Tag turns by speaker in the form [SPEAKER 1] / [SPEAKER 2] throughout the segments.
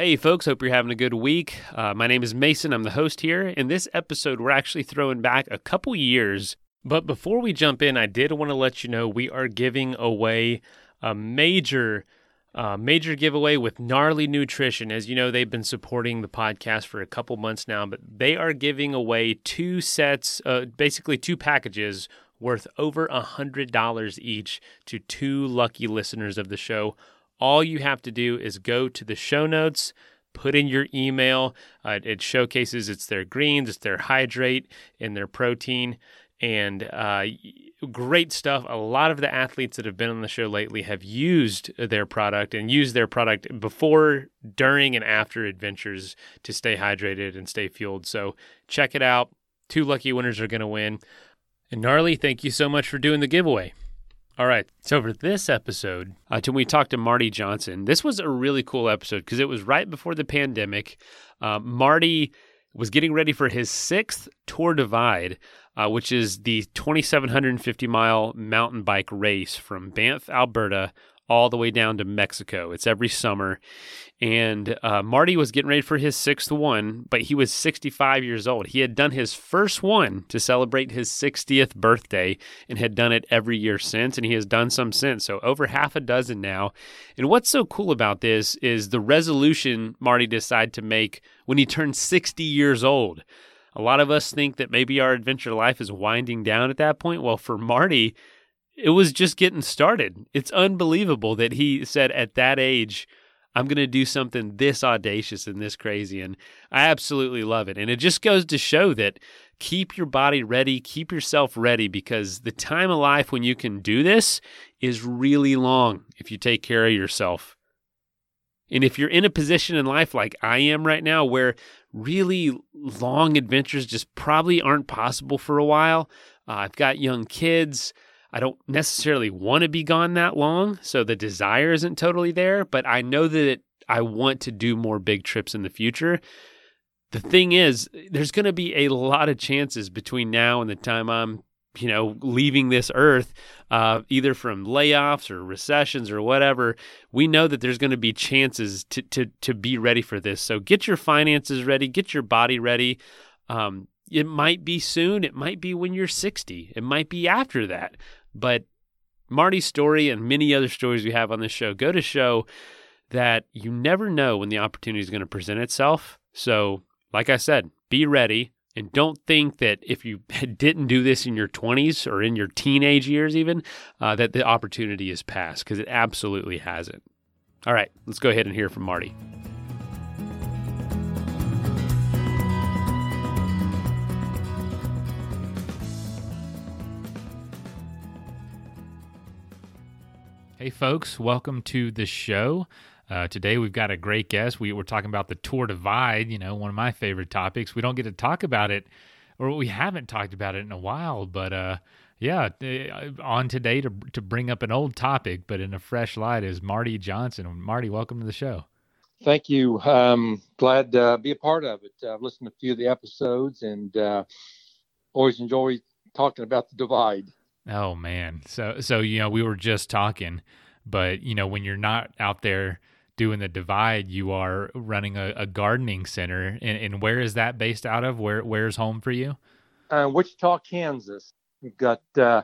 [SPEAKER 1] Hey, folks, hope you're having a good week. Uh, my name is Mason. I'm the host here. In this episode, we're actually throwing back a couple years. But before we jump in, I did want to let you know we are giving away a major, uh, major giveaway with Gnarly Nutrition. As you know, they've been supporting the podcast for a couple months now, but they are giving away two sets, uh, basically two packages worth over a $100 each to two lucky listeners of the show all you have to do is go to the show notes, put in your email. Uh, it showcases it's their greens, it's their hydrate, and their protein. And uh, great stuff. A lot of the athletes that have been on the show lately have used their product and used their product before, during, and after adventures to stay hydrated and stay fueled. So check it out. Two lucky winners are going to win. And Gnarly, thank you so much for doing the giveaway. All right. So for this episode, uh, we talked to Marty Johnson, this was a really cool episode because it was right before the pandemic. Uh, Marty was getting ready for his sixth Tour Divide, uh, which is the 2,750 mile mountain bike race from Banff, Alberta, all the way down to Mexico. It's every summer. And uh, Marty was getting ready for his sixth one, but he was 65 years old. He had done his first one to celebrate his 60th birthday and had done it every year since. And he has done some since. So over half a dozen now. And what's so cool about this is the resolution Marty decided to make when he turned 60 years old. A lot of us think that maybe our adventure life is winding down at that point. Well, for Marty, it was just getting started. It's unbelievable that he said at that age, I'm going to do something this audacious and this crazy. And I absolutely love it. And it just goes to show that keep your body ready, keep yourself ready, because the time of life when you can do this is really long if you take care of yourself. And if you're in a position in life like I am right now, where really long adventures just probably aren't possible for a while, uh, I've got young kids. I don't necessarily want to be gone that long, so the desire isn't totally there, but I know that I want to do more big trips in the future. The thing is, there's going to be a lot of chances between now and the time I'm, you know, leaving this earth, uh, either from layoffs or recessions or whatever. We know that there's going to be chances to to to be ready for this. So get your finances ready, get your body ready. Um, it might be soon. It might be when you're 60. It might be after that. But Marty's story and many other stories we have on this show go to show that you never know when the opportunity is going to present itself. So, like I said, be ready and don't think that if you didn't do this in your 20s or in your teenage years, even, uh, that the opportunity is past because it absolutely hasn't. All right, let's go ahead and hear from Marty. Hey, folks, welcome to the show. Uh, today we've got a great guest. We, we're talking about the Tour Divide, you know, one of my favorite topics. We don't get to talk about it, or we haven't talked about it in a while, but uh, yeah, uh, on today to, to bring up an old topic, but in a fresh light, is Marty Johnson. Marty, welcome to the show.
[SPEAKER 2] Thank you. Um, glad to be a part of it. I've listened to a few of the episodes and uh, always enjoy talking about the divide.
[SPEAKER 1] Oh man. So so you know, we were just talking, but you know, when you're not out there doing the divide, you are running a, a gardening center. And, and, where is that based out of? Where where's home for you?
[SPEAKER 2] Uh, Wichita, Kansas. We've got uh,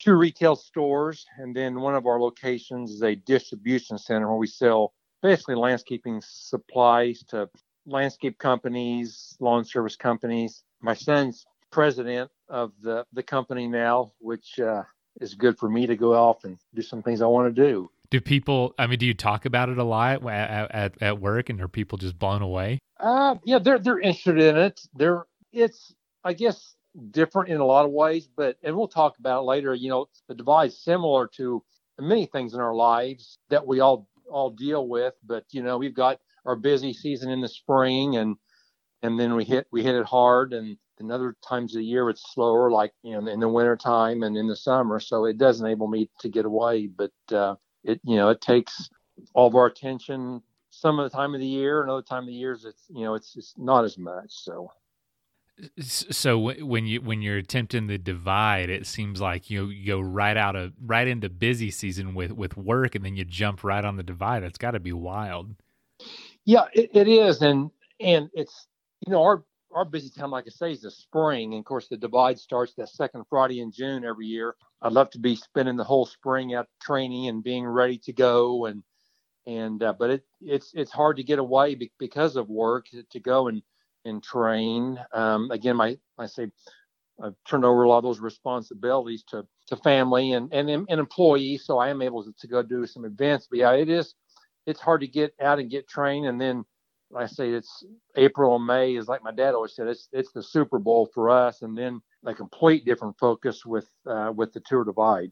[SPEAKER 2] two retail stores, and then one of our locations is a distribution center where we sell basically landscaping supplies to landscape companies, lawn service companies. My son's president of the the company now, which uh, is good for me to go off and do some things I want to do.
[SPEAKER 1] Do people? I mean, do you talk about it a lot at at, at work, and are people just blown away?
[SPEAKER 2] Uh, yeah, they're they're interested in it. They're it's I guess different in a lot of ways, but and we'll talk about it later. You know, the device similar to many things in our lives that we all all deal with, but you know, we've got our busy season in the spring and and then we hit we hit it hard and and other times of the year it's slower, like you know in the winter time and in the summer. So it does enable me to get away, but uh, it you know it takes all of our attention some of the time of the year. Another time of the years it's you know it's it's not as much. So.
[SPEAKER 1] So when you when you're attempting the divide, it seems like you, you go right out of right into busy season with with work, and then you jump right on the divide. It's got to be wild.
[SPEAKER 2] Yeah, it, it is, and and it's you know our our busy time, like I say, is the spring. And of course, the divide starts that second Friday in June every year. I'd love to be spending the whole spring out training and being ready to go. And and uh, but it it's it's hard to get away because of work to go and and train. Um, again, my I say I've turned over a lot of those responsibilities to to family and and, and employees, so I am able to, to go do some events. But yeah, it is it's hard to get out and get trained, and then I say it's April and May is like my dad always said it's it's the Super Bowl for us, and then a complete different focus with uh, with the Tour Divide.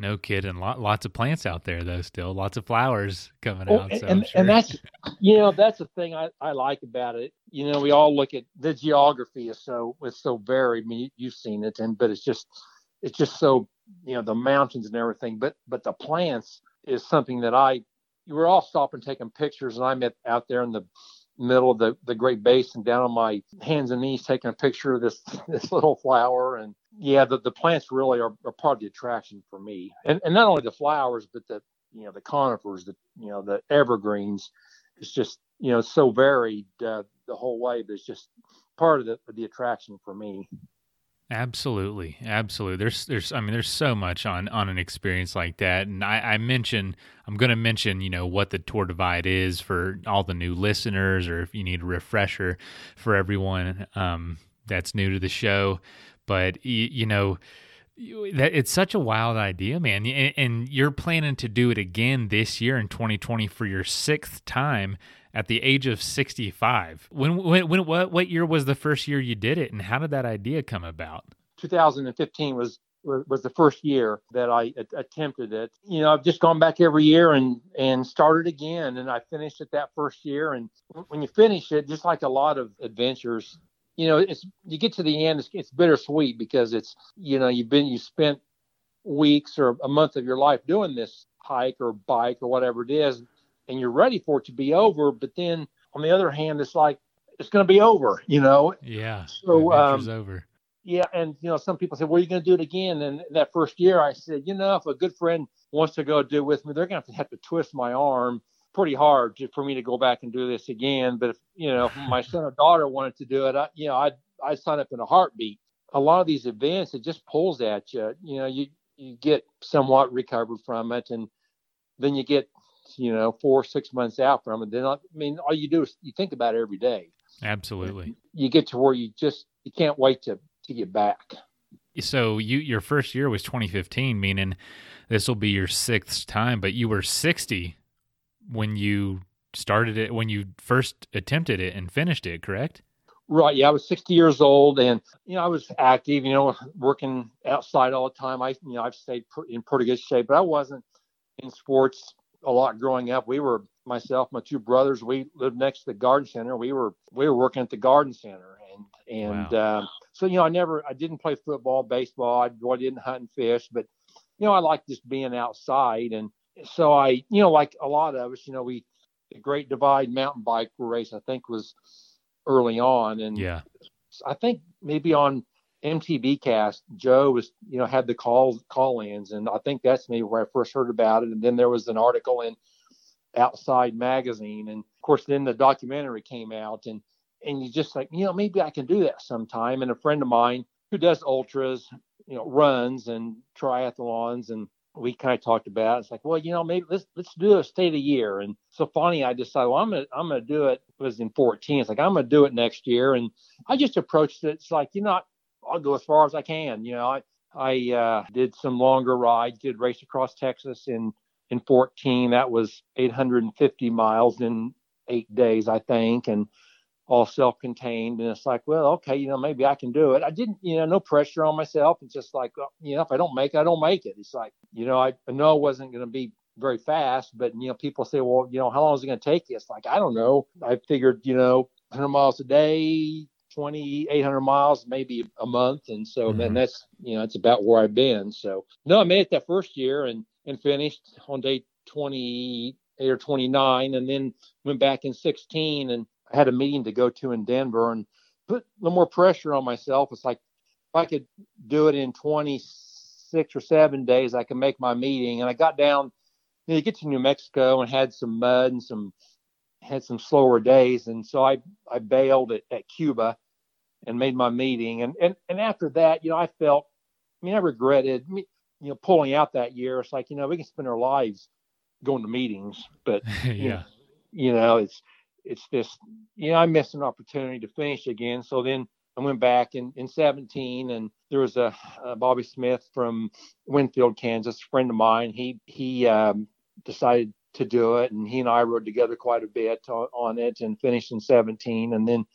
[SPEAKER 3] No kidding. Lot, lots of plants out there though. Still, lots of flowers coming oh, out.
[SPEAKER 2] So and,
[SPEAKER 3] sure.
[SPEAKER 2] and that's you know that's the thing I, I like about it. You know, we all look at the geography is so it's so varied. I mean, you've seen it, and but it's just it's just so you know the mountains and everything. But but the plants is something that I you were all stopping taking pictures, and I'm at, out there in the middle of the, the Great Basin, down on my hands and knees, taking a picture of this this little flower. And yeah, the, the plants really are, are part of the attraction for me, and and not only the flowers, but the you know the conifers, the you know the evergreens. It's just you know so varied uh, the whole way, but it's just part of the the attraction for me.
[SPEAKER 3] Absolutely, absolutely. There's, there's, I mean, there's so much on on an experience like that, and I, I mention, I'm going to mention, you know, what the tour divide is for all the new listeners, or if you need a refresher for everyone um, that's new to the show. But you, you know, that it's such a wild idea, man, and, and you're planning to do it again this year in 2020 for your sixth time at the age of 65. When, when, when, what, what year was the first year you did it, and how did that idea come about?
[SPEAKER 2] 2015 was was the first year that I attempted it. You know, I've just gone back every year and and started again, and I finished it that first year. And when you finish it, just like a lot of adventures, you know, it's you get to the end, it's, it's bittersweet because it's you know you've been you spent weeks or a month of your life doing this hike or bike or whatever it is, and you're ready for it to be over. But then on the other hand, it's like it's going to be over, you know?
[SPEAKER 3] Yeah.
[SPEAKER 2] So
[SPEAKER 3] um, over.
[SPEAKER 2] Yeah, and you know, some people say, "Well, are you going to do it again?" And that first year, I said, "You know, if a good friend wants to go do it with me, they're going to have to twist my arm pretty hard to, for me to go back and do this again." But if you know, if my son or daughter wanted to do it, I, you know, I'd I'd sign up in a heartbeat. A lot of these events, it just pulls at you. You know, you you get somewhat recovered from it, and then you get you know, four, six months out from it, then I mean, all you do is you think about it every day.
[SPEAKER 3] Absolutely.
[SPEAKER 2] You get to where you just you can't wait to to get back.
[SPEAKER 3] So you your first year was 2015, meaning this will be your sixth time, but you were 60 when you started it when you first attempted it and finished it, correct?
[SPEAKER 2] Right. Yeah, I was 60 years old, and you know I was active. You know, working outside all the time. I you know I've stayed in pretty good shape, but I wasn't in sports a lot growing up. We were myself, my two brothers. We lived next to the garden center. We were we were working at the garden center, and and wow. um, so you know I never I didn't play football, baseball. I, I didn't hunt and fish, but you know I like just being outside, and so I you know like a lot of us, you know we the Great Divide mountain bike race I think was early on, and
[SPEAKER 3] yeah,
[SPEAKER 2] I think maybe on MTBCast, Joe was, you know, had the call call ins, and I think that's maybe where I first heard about it. And then there was an article in Outside Magazine, and of course, then the documentary came out, and and you just like, you know, maybe I can do that sometime. And a friend of mine who does ultras, you know, runs and triathlons, and we kind of talked about it. it's like, well, you know, maybe let's let's do a state of the year. And so funny, I decided, well, I'm gonna I'm gonna do it. it was in 14. It's like I'm gonna do it next year, and I just approached it. It's like, you know, I'll go as far as I can. You know, I I uh, did some longer rides, did race across Texas in in 14. That was 850 miles in eight days, I think, and all self-contained. And it's like, well, okay, you know, maybe I can do it. I didn't, you know, no pressure on myself. It's just like, you know, if I don't make it, I don't make it. It's like, you know, I, I know I wasn't going to be very fast, but you know, people say, well, you know, how long is it going to take you? It's like, I don't know. I figured, you know, 100 miles a day, 2,800 miles, maybe a month. And so mm-hmm. then that's, you know, it's about where I've been. So no, I made it that first year and, and finished on day 28 or 29 and then went back in 16 and I had a meeting to go to in Denver and put a little more pressure on myself. It's like, if I could do it in 26 or seven days, I can make my meeting. And I got down, you, know, you get to New Mexico and had some mud and some had some slower days, and so I I bailed at, at Cuba and made my meeting, and and and after that, you know, I felt, I mean, I regretted, you know, pulling out that year. It's like you know we can spend our lives going to meetings, but
[SPEAKER 1] yeah,
[SPEAKER 2] you know, you know it's it's just you know I missed an opportunity to finish again. So then I went back in, in 17 and there was a, a Bobby Smith from Winfield, Kansas, a friend of mine. He, he um, decided to do it and he and I rode together quite a bit on, on it and finished in 17. And then,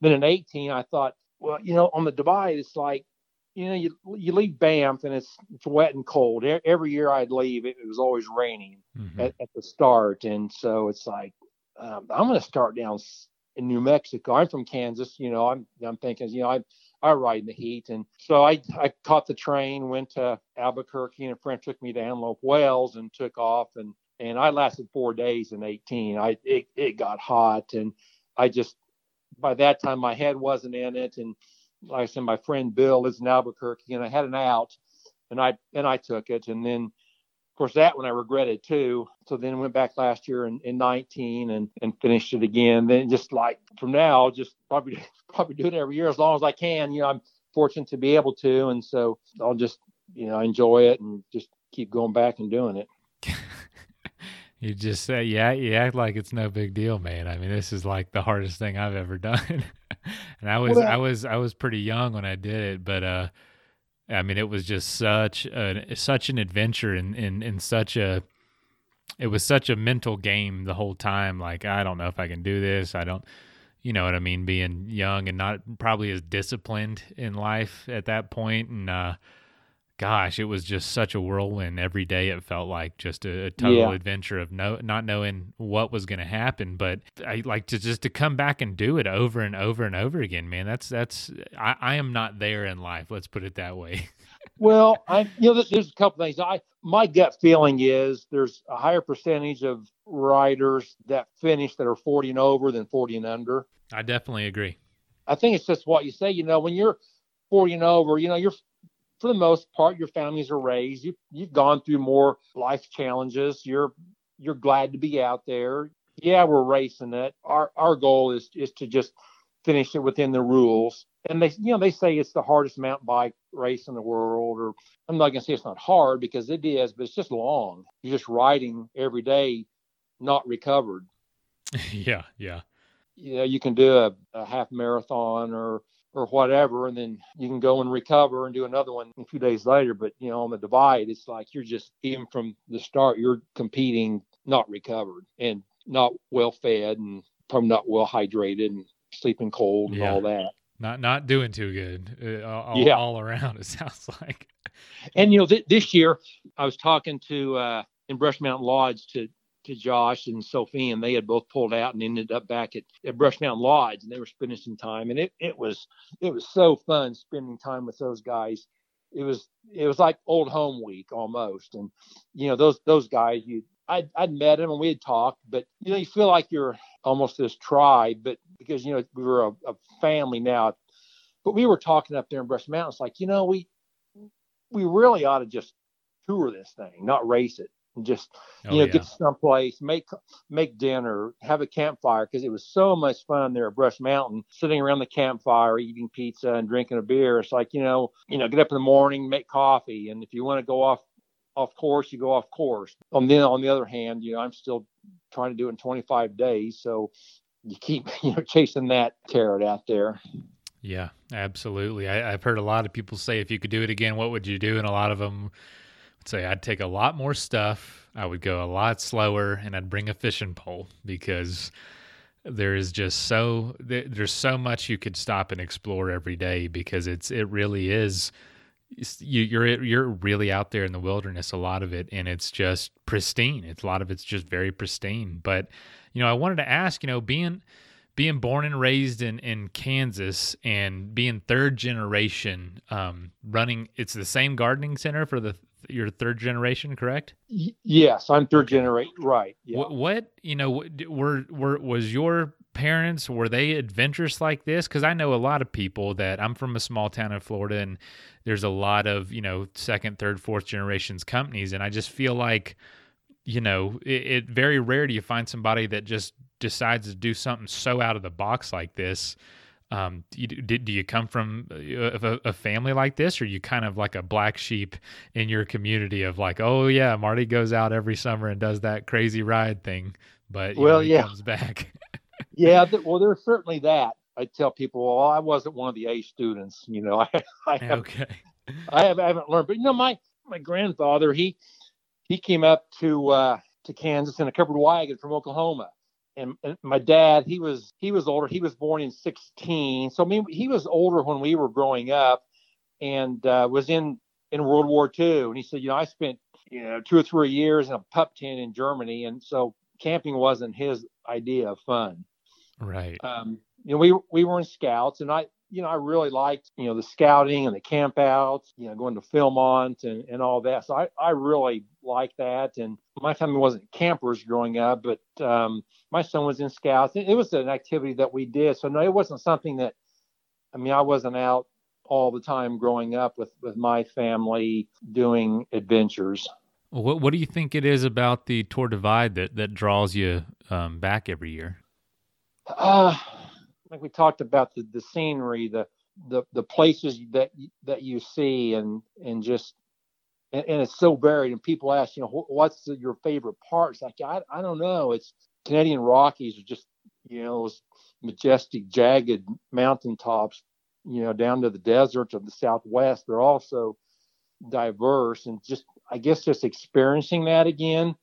[SPEAKER 2] then in 18, I thought, well, you know, on the divide, it's like, you know, you you leave Banff and it's it's wet and cold. Every year I'd leave, it, it was always raining mm-hmm. at, at, the start, and so it's like um, I'm going to start down in New Mexico. I'm from Kansas, you know. I'm I'm thinking, you know, I I ride in the heat, and so I I caught the train, went to Albuquerque, and a friend took me to Antelope Wells and took off, and and I lasted four days in 18. I it it got hot, and I just by that time my head wasn't in it, and like I said, my friend Bill is in Albuquerque, and I had an out, and I and I took it, and then of course, that one I regretted too. So then went back last year in, in 19 and, and finished it again. Then just like from now, just probably probably do it every year as long as I can. You know, I'm fortunate to be able to, and so I'll just you know enjoy it and just keep going back and doing it.
[SPEAKER 1] You just say, yeah, you act like it's no big deal, man. I mean, this is like the hardest thing I've ever done. and I was, well, I was, I was pretty young when I did it, but uh, I mean, it was just such a such an adventure and in, in, in such a it was such a mental game the whole time. Like, I don't know if I can do this. I don't, you know what I mean? Being young and not probably as disciplined in life at that point, and uh, gosh, it was just such a whirlwind every day. It felt like just a, a total yeah. adventure of no, not knowing what was going to happen. But I like to just to come back and do it over and over and over again, man. That's that's I, I am not there in life. Let's put it that way.
[SPEAKER 2] well, I you know there's a couple things. I my gut feeling is there's a higher percentage of riders that finish that are 40 and over than 40 and under.
[SPEAKER 1] I definitely agree.
[SPEAKER 2] I think it's just what you say. You know, when you're 40 and over, you know, you're for the most part, your families are raised. You, you've gone through more life challenges. You're you're glad to be out there. Yeah, we're racing it. Our our goal is is to just finish it within the rules. And they you know they say it's the hardest mountain bike race in the world. Or I'm not gonna say it's not hard because it is, but it's just long. You're just riding every day, not recovered.
[SPEAKER 1] yeah, yeah.
[SPEAKER 2] You know, you can do a, a half marathon or or whatever, and then you can go and recover and do another one a few days later. But you know, on the divide, it's like you're just even from the start, you're competing not recovered and not well fed and probably not well hydrated and sleeping cold and yeah. all that.
[SPEAKER 1] Not not doing too good uh, all, yeah. all around. It sounds like.
[SPEAKER 2] And you know, th- this year I was talking to uh, in Brush Mountain Lodge to to Josh and Sophie, and they had both pulled out and ended up back at, at Brush Mountain Lodge, and they were spending some time, and it, it was it was so fun spending time with those guys. It was it was like old home week almost, and you know those those guys you I'd, I'd met them and we had talked, but you know you feel like you're almost this tribe, but because you know we were a, a family now, but we were talking up there in Brush Mountain. It's like you know we we really ought to just tour this thing, not race it and just oh, you know yeah. get someplace make make dinner have a campfire because it was so much fun there at brush mountain sitting around the campfire eating pizza and drinking a beer. It's like you know you know get up in the morning make coffee and if you want to go off off course you go off course. On then on the other hand you know i'm still trying to do it in 25 days so you keep you know chasing that carrot out there.
[SPEAKER 1] Yeah absolutely. I, i've heard a lot of people say if you could do it again what would you do? And a lot of them say I'd take a lot more stuff. I would go a lot slower, and I'd bring a fishing pole because there is just so there's so much you could stop and explore every day because it's it really is you, are you're really out there in the wilderness a lot of it and it's just pristine it's a lot of it's just very pristine but you know i wanted to ask you know being being born and raised in in kansas and being third generation um, running it's the same gardening center for the your third generation, correct?
[SPEAKER 2] Y- yes, I'm third generation. Right.
[SPEAKER 1] Yeah. What, what, you know were were was your parents were they adventurous like this? Because I know a lot of people that I'm from a small town in Florida, and there's a lot of you know second, third, fourth generations companies, and I just feel like you know it, it very rare do you find somebody that just decides to do something so out of the box like this, um, do you, do you come from a, a, family like this, or you kind of like a black sheep in your community of like, oh yeah, Marty goes out every summer and does that crazy ride thing, but well, know, he yeah. comes back.
[SPEAKER 2] yeah, th- well, there's certainly that. I tell people, well, I wasn't one of the A students. You know, I, I have, okay. I, have, I haven't learned, but you know, my my grandfather, he he came up to uh, to Kansas in a covered wagon from Oklahoma and, and, my dad he was he was older he was born in 16 so i mean he was older when we were growing up and uh, was in in world war ii and he said you know i spent you know two or three years in a pup tent in germany. And so camping wasn't his idea of fun.
[SPEAKER 1] Right.
[SPEAKER 2] Um, you know we we were in scouts and i you know, I really liked, you know, the scouting and the campouts, you know, going to Philmont and, and all that. So I, I really like that. And my family wasn't campers growing up, but um, my son was in scouts. It, it was an activity that we did. So no, it wasn't something that, I mean, I wasn't out all the time growing up with, with my family doing adventures.
[SPEAKER 1] What What do you think it is about the Tour Divide that that draws you um, back every year?
[SPEAKER 2] Uh, like we talked about the, the scenery, the, the, the places that, that you see and, and just, and, and it's so varied. And people ask, you know, what's the, your favorite parts? Like, I, I don't know. It's Canadian Rockies are just, you know, those majestic, jagged mountaintops, you know, down to the deserts of the Southwest. They're also diverse and just, I guess, just experiencing that again.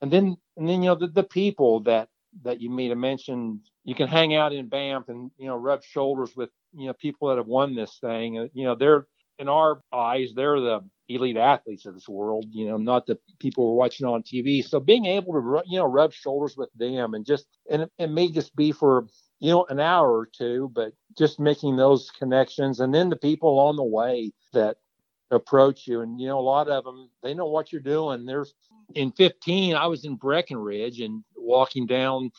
[SPEAKER 2] And then, and then, you know, the, the people that, that you meet. I mentioned you can hang out in Banff and you know rub shoulders with you know people that have won this thing. Uh, you know they're in our eyes they're the elite athletes of this world. You know not the people we're watching on TV. So being able to you know rub shoulders with them and just and it, it may just be for you know an hour or two, but just making those connections and then the people on the way that approach you and you know a lot of them they know what you're doing there's in 15 i was in breckenridge and walking down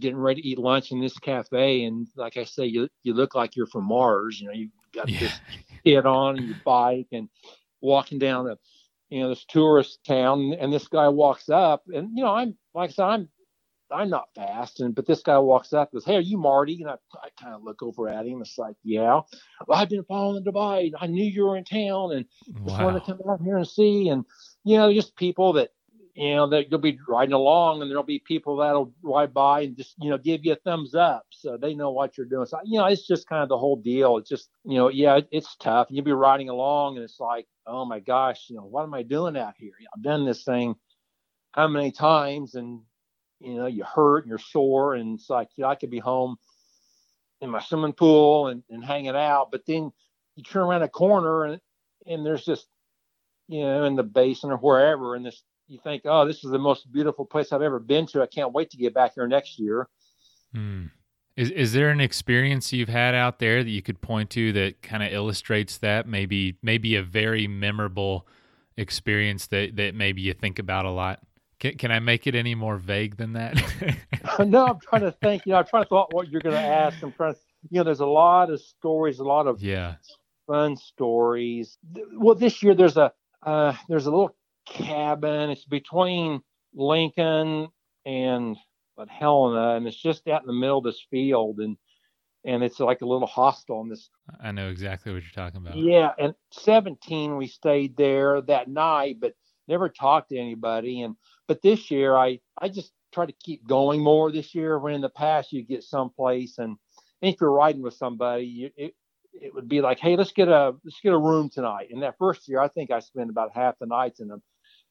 [SPEAKER 2] getting ready to eat lunch in this cafe and like i say you you look like you're from mars you know you got yeah. this kit on and your bike and walking down a you know this tourist town and this guy walks up and you know i'm like i said i'm i'm not fast and but this guy walks up and goes hey are you marty and i, I kind of look over at him it's like yeah well, i've been following the divide i knew you were in town and wow. just wanted to come out here and see and you know just people that you know that you'll be riding along and there'll be people that'll ride by and just you know give you a thumbs up so they know what you're doing. So you know it's just kind of the whole deal. It's just you know yeah it's tough. You'll be riding along and it's like oh my gosh you know what am i doing out here? I've done this thing how many times and you know you hurt and you're sore and it's like you know, i could be home in my swimming pool and, and hanging out but then you turn around a corner and and there's just you know in the basin or wherever and this you think, oh, this is the most beautiful place I've ever been to. I can't wait to get back here next year.
[SPEAKER 1] Hmm. Is is there an experience you've had out there that you could point to that kind of illustrates that? Maybe maybe a very memorable experience that that maybe you think about a lot. Can can I make it any more vague than that?
[SPEAKER 2] no, I'm trying to think. You know, I'm trying to thought what you're going to ask. I'm trying to. You know, there's a lot of stories, a lot of
[SPEAKER 1] yeah
[SPEAKER 2] fun stories. Well, this year there's a uh, there's a little cabin. It's between Lincoln and but Helena, and it's just out in the middle of this field, and and it's like a little hostel in this.
[SPEAKER 1] I know exactly what you're talking about.
[SPEAKER 2] Yeah, and 17 we stayed there that night, but never talked to anybody. And but this year I I just try to keep going more this year. When in the past you get someplace and, and if you're riding with somebody, you, it it would be like, hey, let's get a let's get a room tonight. And that first year, I think I spent about half the nights in a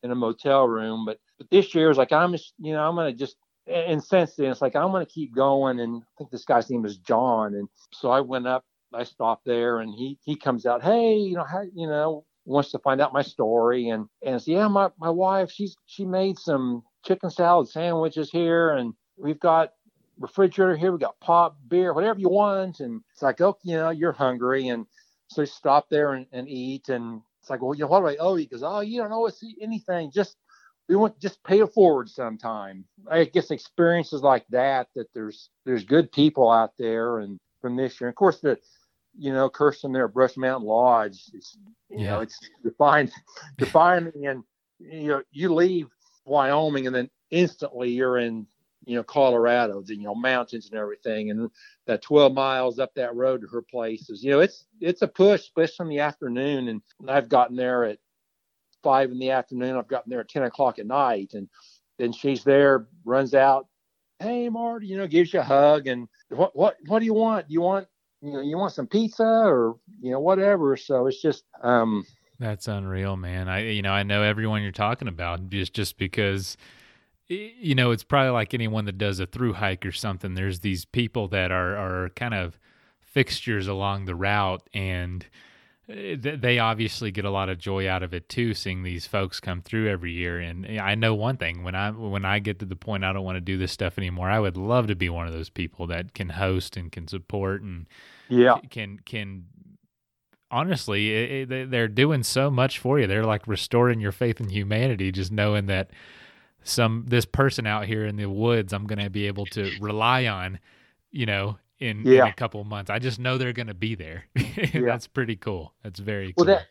[SPEAKER 2] in a motel room. But but this year is like I'm just you know I'm gonna just and since then it's like I'm gonna keep going. And I think this guy's name is John. And so I went up, I stopped there, and he he comes out, hey, you know how you know wants to find out my story and and says, yeah, my my wife she's she made some chicken salad sandwiches here and we've got refrigerator here. We got pop, beer, whatever you want. And it's like, oh, you know, you're hungry. And so you stop there and, and eat. And it's like, well, you know, what do I owe you? Because, oh, you don't owe us anything. Just, we want just pay it forward sometime. I guess experiences like that, that there's, there's good people out there. And from this year, and of course, the, you know, Kirsten there at Brush Mountain Lodge, it's, you yeah. know, it's defined, defined. And, you know, you leave Wyoming and then instantly you're in you know, Colorado, the, you know, mountains and everything. And that 12 miles up that road to her place is, you know, it's, it's a push, especially in the afternoon. And I've gotten there at five in the afternoon. I've gotten there at 10 o'clock at night. And then she's there, runs out. Hey, Marty, you know, gives you a hug. And what, what, what do you want? Do You want, you know, you want some pizza or, you know, whatever. So it's just, um,
[SPEAKER 1] that's unreal, man. I, you know, I know everyone you're talking about just, just because, you know, it's probably like anyone that does a through hike or something. There's these people that are are kind of fixtures along the route, and eh, they obviously get a lot of joy out of it too, seeing these folks come through every year. And eh, I know one thing: when I when I get to the point I don't want to do this stuff anymore, I would love to be one of those people that can host and can support and
[SPEAKER 2] yeah
[SPEAKER 1] can can honestly eh, eh, it, it, they're doing so much for you. They're like restoring your faith in humanity, just knowing that some this person out here in the woods I'm going to be able to rely on, you know, in, yeah. in a couple months. I just know they're going to be there. yeah. That's pretty cool. That's very
[SPEAKER 2] well.
[SPEAKER 1] Cool.
[SPEAKER 2] That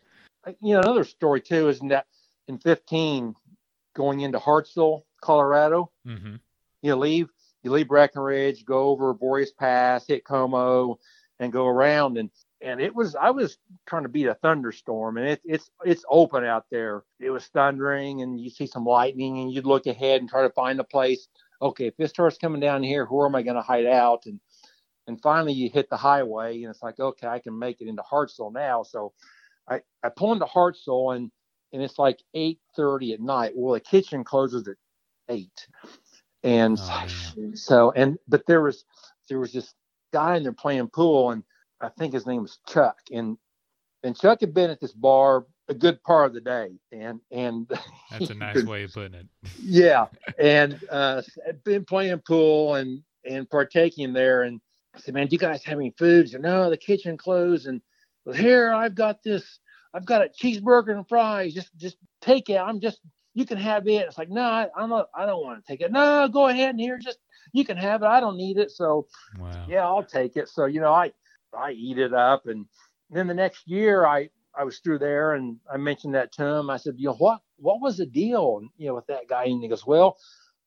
[SPEAKER 2] you know another story too is that in 15 going into Hartsel, Colorado, mm-hmm. you leave you leave Breckenridge, go over Boreas Pass, hit Como, and go around and and it was I was trying to beat a thunderstorm, and it, it's it's open out there. It was thundering, and you see some lightning, and you'd look ahead and try to find a place. Okay, if this starts coming down here, where am I going to hide out? And and finally, you hit the highway, and it's like, okay, I can make it into Hartsel now. So I I pull into Hartsel, and and it's like 8:30 at night. Well, the kitchen closes at eight, and oh, so and but there was there was this guy in there playing pool, and I think his name was Chuck, and and Chuck had been at this bar a good part of the day, and and
[SPEAKER 1] that's a nice way of putting it.
[SPEAKER 2] yeah, and uh, been playing pool and and partaking there, and I said, "Man, do you guys have any food?" He said, "No, the kitchen closed." And well, here I've got this. I've got a cheeseburger and fries. Just just take it. I'm just you can have it. It's like, no, I, I'm not. I don't want to take it. No, go ahead and here. Just you can have it. I don't need it. So, wow. yeah, I'll take it. So you know, I I eat it up. And then the next year, I I was through there and I mentioned that to him. I said, you know, what what was the deal? You know, with that guy, and he goes, well,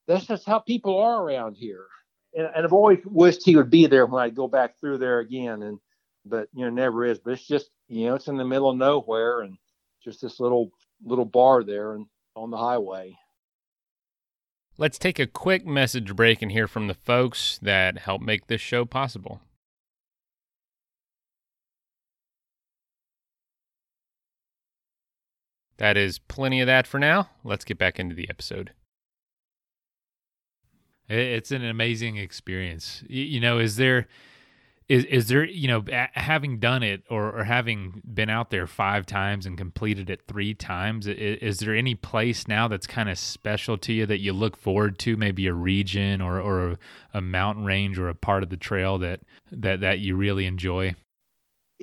[SPEAKER 2] that's just how people are around here. And, and I've always wished he would be there when I go back through there again. And but you know, never is. But it's just you know, it's in the middle of nowhere and just this little little bar there and on the highway.
[SPEAKER 3] Let's take a quick message break and hear from the folks that help make this show possible. That is plenty of that for now. Let's get back into the episode.
[SPEAKER 1] It's an amazing experience. You know, is there is is there you know having done it or, or having been out there five times and completed it three times is, is there any place now that's kind of special to you that you look forward to maybe a region or or a, a mountain range or a part of the trail that that that you really enjoy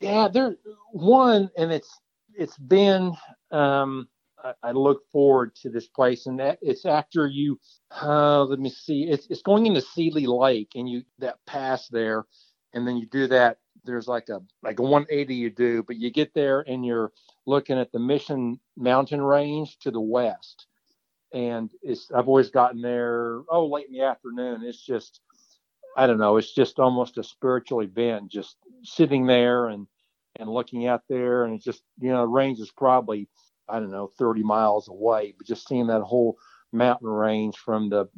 [SPEAKER 2] yeah there one and it's it's been um, I, I, look forward to this place, and that it's after you. Uh, let me see. It's it's going into Seeley Lake, and you that pass there, and then you do that. There's like a like a 180 you do, but you get there and you're looking at the Mission Mountain Range to the west, and it's I've always gotten there. Oh, late in the afternoon. It's just I don't know. It's just almost a spiritual event, just sitting there and and looking out there, and it's just you know, the range is probably I don't know 30 miles away, but just seeing that whole mountain range from the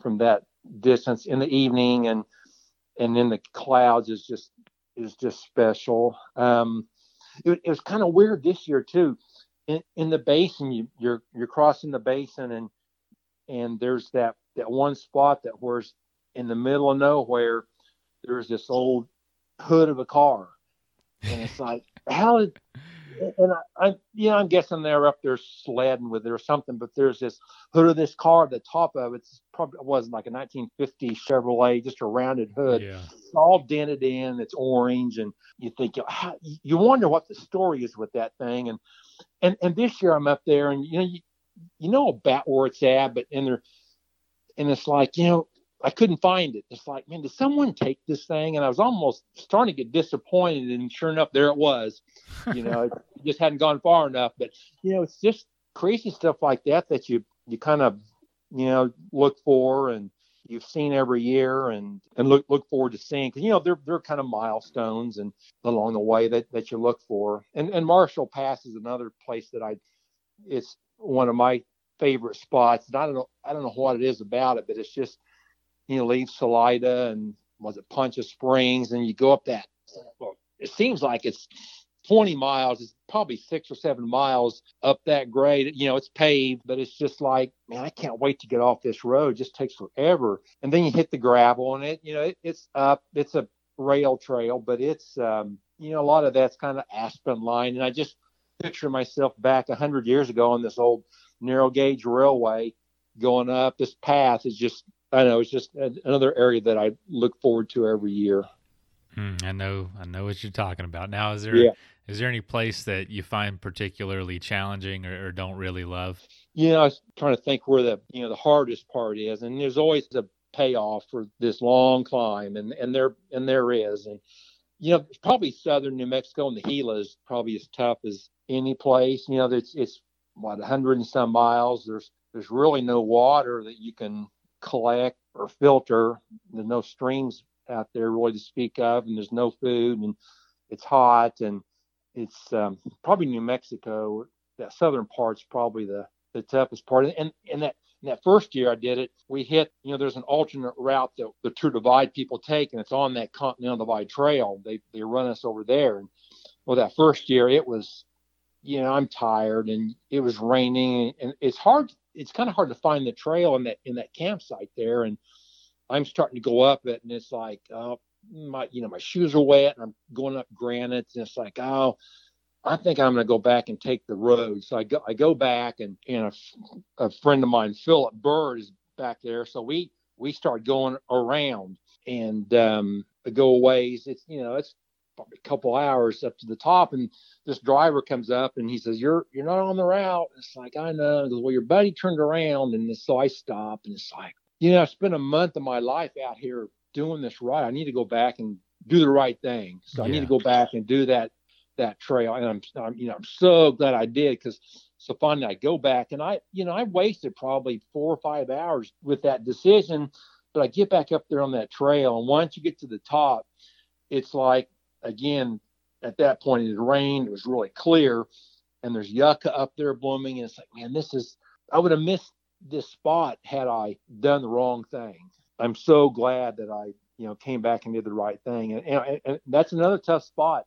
[SPEAKER 2] from that distance in the evening and and in the clouds is just is just special. Um, it, it was kind of weird this year too. In, in the basin, you, you're you're crossing the basin and and there's that that one spot that where's in the middle of nowhere. There's this old hood of a car and it's like how did and I, I, you know, I'm guessing they're up there sledding with it or something. But there's this hood of this car at the top of. It's probably it wasn't like a 1950 Chevrolet, just a rounded hood.
[SPEAKER 1] Yeah.
[SPEAKER 2] It's all dented in. It's orange, and you think you wonder what the story is with that thing. And and and this year I'm up there, and you know, you, you know about where it's at, but and they're and it's like you know I couldn't find it. It's like, man, did someone take this thing? And I was almost starting to get disappointed. And sure enough, there it was. You know, it just hadn't gone far enough. But you know, it's just crazy stuff like that that you you kind of you know look for, and you've seen every year and and look look forward to seeing because you know they're they're kind of milestones and along the way that that you look for and and Marshall Pass is another place that I it's one of my favorite spots and I don't know I don't know what it is about it but it's just you know leave Salida and was it Poncha Springs and you go up that well it seems like it's 20 miles it's probably six or seven miles up that grade. You know it's paved but it's just like man i can't wait to get off this road. It just takes forever. And then you hit the gravel and it you know it, it's up it's a rail trail but it's um you know a lot of that's kind of aspen line and i just picture myself back 100 years ago on this old narrow gauge railway going up this path. Is just i know it's just another area that i look forward to every year
[SPEAKER 1] Mm, I know, I know what you're talking about. Now, is there yeah. is there any place that you find particularly challenging or, or, don't really love?
[SPEAKER 2] You know, I was trying to think where the you know the hardest part is, and there's always a payoff for this long climb, and and there and there is, and you know, probably southern New Mexico and the Gila is probably as tough as any place. You know, it's it's what 100 and some miles. There's there's really no water that you can collect or filter. There's no streams out there really to speak of, and there's no food, and it's hot, and it's um, probably New Mexico. That southern part's probably the the toughest part, and and that in that first year I did it, we hit, you know, there's an alternate route that the Tour Divide people take, and it's on that Continental Divide Trail. They they run us over there, and well, that first year it was, you know, I'm tired, and it was raining, and it's hard. It's kind of hard to find the trail in that in that campsite there, and I'm starting to go up it, and it's like, oh, my, you know, my shoes are wet, and I'm going up granite, and it's like, oh, I think I'm going to go back and take the road. So I go, I go back, and and a, a friend of mine, Philip Bird, is back there. So we we start going around and um, go ways. It's you know, it's a couple hours up to the top, and this driver comes up and he says, "You're you're not on the route." It's like I know. He goes, "Well, your buddy turned around," and so I stop, and it's like, you know, I spent a month of my life out here doing this right. I need to go back and do the right thing. So yeah. I need to go back and do that that trail. And I'm, I'm you know, I'm so glad I did because so finally I go back and I, you know, I wasted probably four or five hours with that decision, but I get back up there on that trail. And once you get to the top, it's like, again, at that point it had rained, it was really clear, and there's yucca up there blooming. And it's like, man, this is, I would have missed this spot had I done the wrong thing. I'm so glad that I, you know, came back and did the right thing. And, and, and that's another tough spot.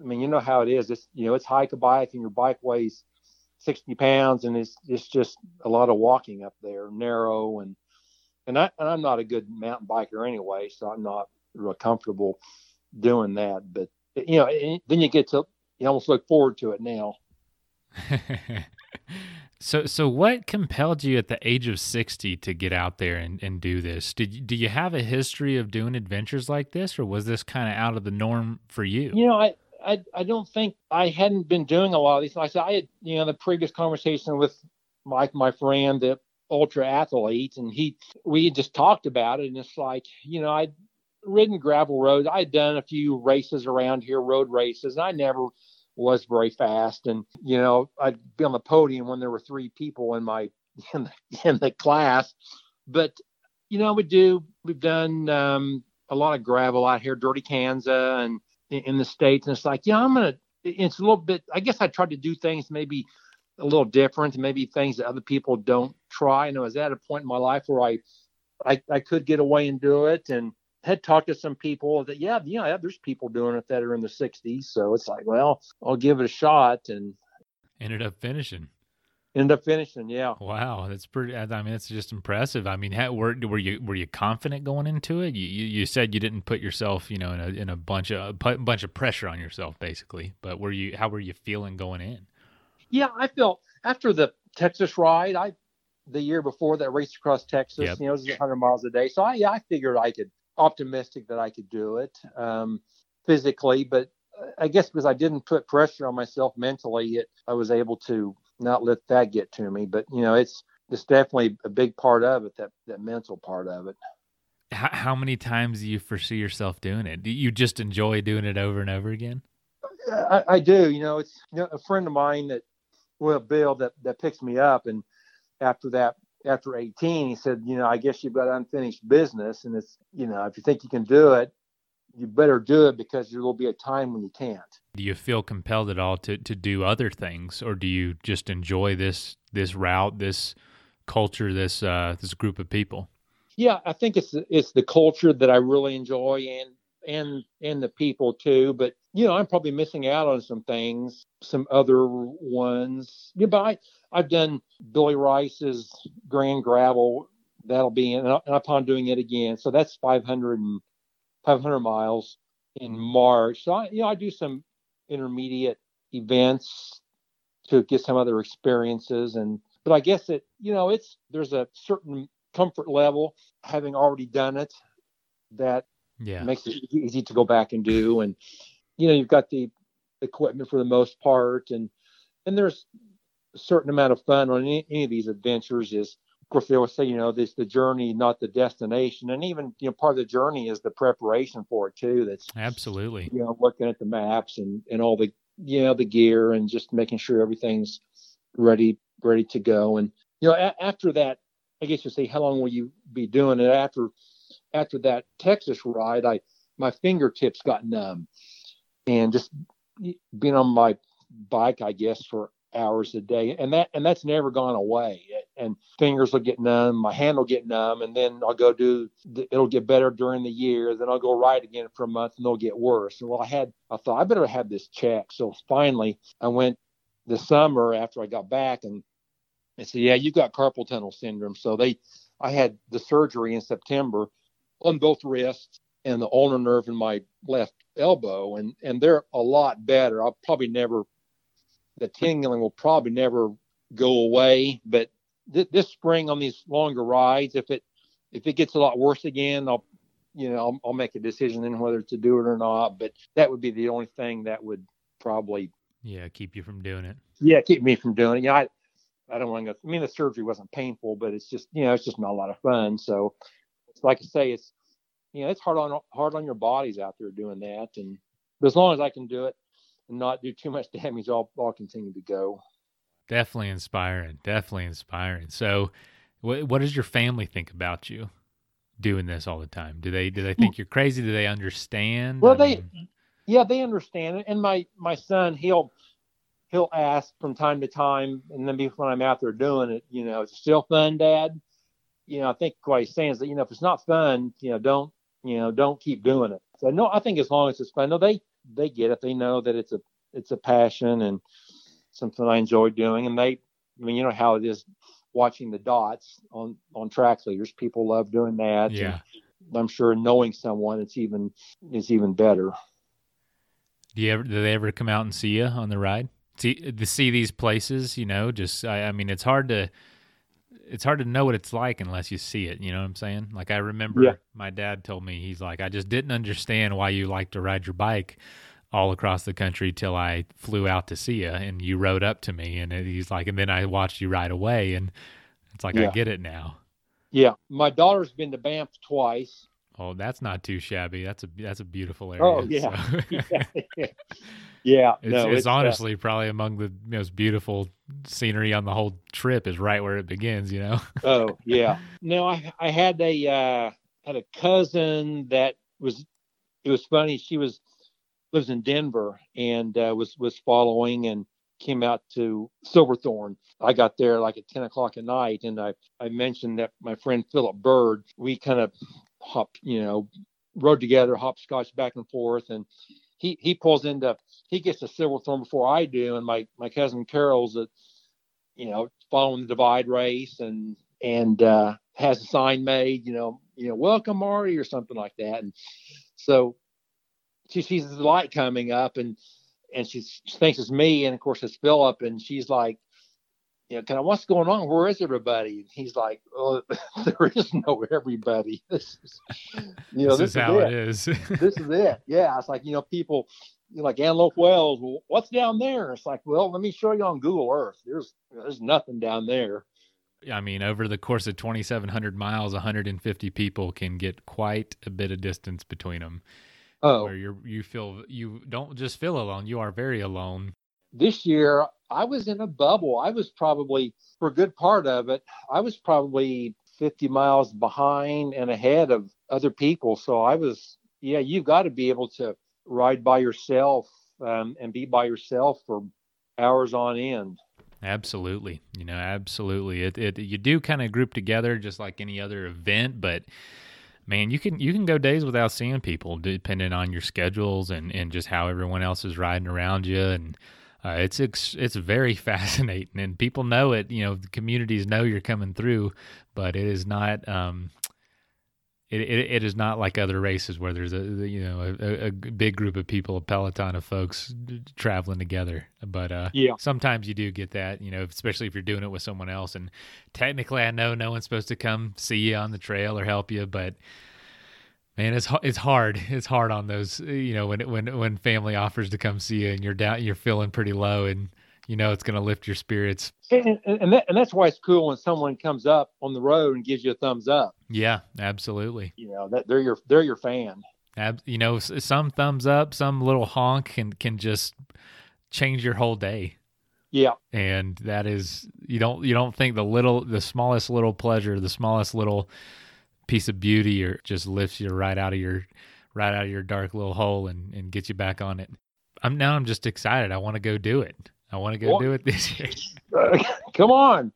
[SPEAKER 2] I mean, you know how it is. It's, you know, it's hike a bike and your bike weighs 60 pounds and it's, it's just a lot of walking up there, narrow. And, and, I, and I'm not a good mountain biker anyway, so I'm not real comfortable doing that. But, you know, then you get to, you almost look forward to it now.
[SPEAKER 1] So, so what compelled you at the age of 60 to get out there and, and do this? Did you, do you have a history of doing adventures like this, or was this kind of out of the norm for you?
[SPEAKER 2] You know, I, I, I don't think I hadn't been doing a lot of these. Like I said, I had, you know, the previous conversation with Mike, my friend, the ultra athlete, and he, we just talked about it. And it's like, you know, I'd ridden gravel roads. I'd done a few races around here, road races, and I never was very fast. And, you know, I'd be on the podium when there were three people in my, in the, in the class. But, you know, we do, we've done um, a lot of gravel out here, Dirty Kanza, and in the States. And it's like, yeah, I'm to, it's a little bit, I guess I tried to do things maybe a little different, maybe things that other people don't try. And I was at a point in my life where I, I, I could get away and do it. And, had talked to some people that yeah yeah there's people doing it that are in the 60s so it's like well i'll give it a shot and
[SPEAKER 1] ended up finishing.
[SPEAKER 2] Ended up finishing yeah.
[SPEAKER 1] Wow that's pretty i mean it's just impressive. I mean how, were, were you were you confident going into it? You, you, you said you didn't put yourself you know in a in a bunch of a bunch of pressure on yourself basically. But were you how were you feeling going in?
[SPEAKER 2] Yeah i felt after the texas ride i the year before that race across Texas, yep. you know, it was 100 miles a day. So I, yeah, I figured I could optimistic that I could do it um, physically, but I guess because I didn't put pressure on myself mentally, it, I was able to not let that get to me. But you know, it's it's definitely a big part of it that that mental part of it.
[SPEAKER 1] How, how many times do you foresee yourself doing it? Do you just enjoy doing it over and over again?
[SPEAKER 2] I, I do. You know, it's you know, a friend of mine that well, Bill that that picks me up, and after that after 18, he said, you know, I guess you've got unfinished business, and it's, you know, if you think you can do it, you better do it because there will be a time when you can't.
[SPEAKER 1] Do you feel compelled at all to, to do other things, or do you just enjoy this this route, this culture, this uh, this group of people?
[SPEAKER 2] Yeah, I think it's it's the culture that I really enjoy, and and and the people too. But you know, I'm probably missing out on some things, some other ones. Yeah, but I I've done Billy Rice's Grand Gravel. That'll be in, and I plan on doing it again. So that's 500 and 500 miles in March. So I, you know, I do some intermediate events to get some other experiences, and but I guess it, you know, it's there's a certain comfort level having already done it that
[SPEAKER 1] yeah.
[SPEAKER 2] makes it easy to go back and do, and you know, you've got the equipment for the most part, and and there's a certain amount of fun on any, any of these adventures is of course they always say you know this the journey not the destination and even you know part of the journey is the preparation for it too that's
[SPEAKER 1] absolutely.
[SPEAKER 2] you know looking at the maps and and all the you know the gear and just making sure everything's ready ready to go and you know a- after that i guess you say how long will you be doing it? After after that texas ride i my fingertips got numb and just being on my bike i guess for hours a day. And that and that's never gone away. And fingers will get numb my hand will get numb and then i'll go do it'll get better during the year. Then i'll go ride again for a month and it'll get worse. And well i had i thought i better have this checked so finally i went the summer after i got back and they said yeah you've got carpal tunnel syndrome. So they i had the surgery in september on both wrists and the ulnar nerve in my left elbow and and they're a lot better i'll probably never the tingling will probably never go away. But th- this spring on these longer rides, if it if it gets a lot worse again, I'll you know I'll, I'll make a decision then whether to do it or not. But that would be the only thing that would probably
[SPEAKER 1] yeah keep you from doing it.
[SPEAKER 2] Yeah, keep me from doing it. Yeah, I I don't want to go. I mean, the surgery wasn't painful, but it's just you know it's just not a lot of fun. So, like I say, it's you know it's hard on hard on your bodies out there doing that. And but as long as I can do it, and not do too much damage, I'll, I'll continue to go.
[SPEAKER 1] Definitely inspiring. Definitely inspiring. So, what, what does your family think about you doing this all the time? Do they do they think you're crazy? Do they understand?
[SPEAKER 2] Well, I they mean... yeah, they understand it. And my my son, he'll he'll ask from time to time, and then when I'm out there doing it, you know, it's still fun, Dad. You know, I think what he's saying is that you know, if it's not fun, you know, don't you know, don't keep doing it. So no, I think as long as it's fun, no, they they get it. They know that it's a it's a passion and something I enjoy doing. And they, I mean, you know how it is watching the dots on on track leaders. People love doing that.
[SPEAKER 1] Yeah.
[SPEAKER 2] And I'm sure knowing someone, it's even is even better.
[SPEAKER 1] Do you ever do they ever come out and see you on the ride? See to see these places, you know, just I, I mean it's hard to it's hard to know what it's like unless you see it. You know what I'm saying? Like I remember yeah. my dad told me he's like, I just didn't understand why you like to ride your bike all across the country till I flew out to see you and you rode up to me and he's like, and then I watched you ride away and it's like yeah. I get it now.
[SPEAKER 2] Yeah, my daughter's been to Banff twice.
[SPEAKER 1] Oh, that's not too shabby. That's a that's a beautiful area.
[SPEAKER 2] Oh yeah, so. yeah. yeah.
[SPEAKER 1] It's, no, it's, it's uh, honestly uh, probably among the most beautiful scenery on the whole trip. Is right where it begins. You know.
[SPEAKER 2] oh yeah. No, I I had a uh, had a cousin that was. It was funny. She was lives in Denver and uh, was was following and came out to Silverthorne. I got there like at 10 o'clock at night, and I I mentioned that my friend Philip Bird. We kind of hopped, you know, rode together, hopscotch back and forth, and he he pulls into he gets to Silverthorne before I do, and my my cousin Carol's at you know following the divide race and and uh, has a sign made, you know, you know, welcome Marty or something like that, and so she sees the light coming up and and she, she thinks it's me and of course it's Philip and she's like you know, kind of what's going on? Where is everybody? And he's like, oh, there is no everybody. This is,
[SPEAKER 1] you know, this, this is, is, how it, it is.
[SPEAKER 2] this is it. Yeah. It's like, you know, people you know, like Antelope Wells, well, what's down there? It's like, well, let me show you on Google Earth. There's, there's nothing down there.
[SPEAKER 1] I mean, over the course of 2,700 miles, 150 people can get quite a bit of distance between them.
[SPEAKER 2] Oh,
[SPEAKER 1] where you you feel you don't just feel alone; you are very alone.
[SPEAKER 2] This year, I was in a bubble. I was probably for a good part of it. I was probably 50 miles behind and ahead of other people. So I was, yeah, you've got to be able to ride by yourself um, and be by yourself for hours on end.
[SPEAKER 1] Absolutely. You know, absolutely. It, it you do kind of group together just like any other event, but man, you can you can go days without seeing people depending on your schedules and and just how everyone else is riding around you and uh, it's it's it's very fascinating and people know it. You know, the communities know you're coming through, but it is not um, it, it, it is not like other races where there's a you know a, a, big group of people, a peloton of folks traveling together. But uh,
[SPEAKER 2] yeah,
[SPEAKER 1] sometimes you do get that, you know, especially if you're doing it with someone else. And technically, I know no one's supposed to come see you on the trail or help you, but man, it's it's hard. It's hard on those, you know, when when when family offers to come see you and you're down, you're feeling pretty low and you know it's going to lift your spirits.
[SPEAKER 2] And and, that, and that's why it's cool when someone comes up on the road and gives you a thumbs up.
[SPEAKER 1] Yeah, absolutely.
[SPEAKER 2] You know that they're your they're your fan.
[SPEAKER 1] Ab- you know, some thumbs up, some little honk can can just change your whole day.
[SPEAKER 2] Yeah.
[SPEAKER 1] And that is you don't you don't think the little the smallest little pleasure, the smallest little piece of beauty or just lifts you right out of your right out of your dark little hole and, and gets you back on it. I'm now I'm just excited. I want to go do it. I want to go do it this year.
[SPEAKER 2] Come on.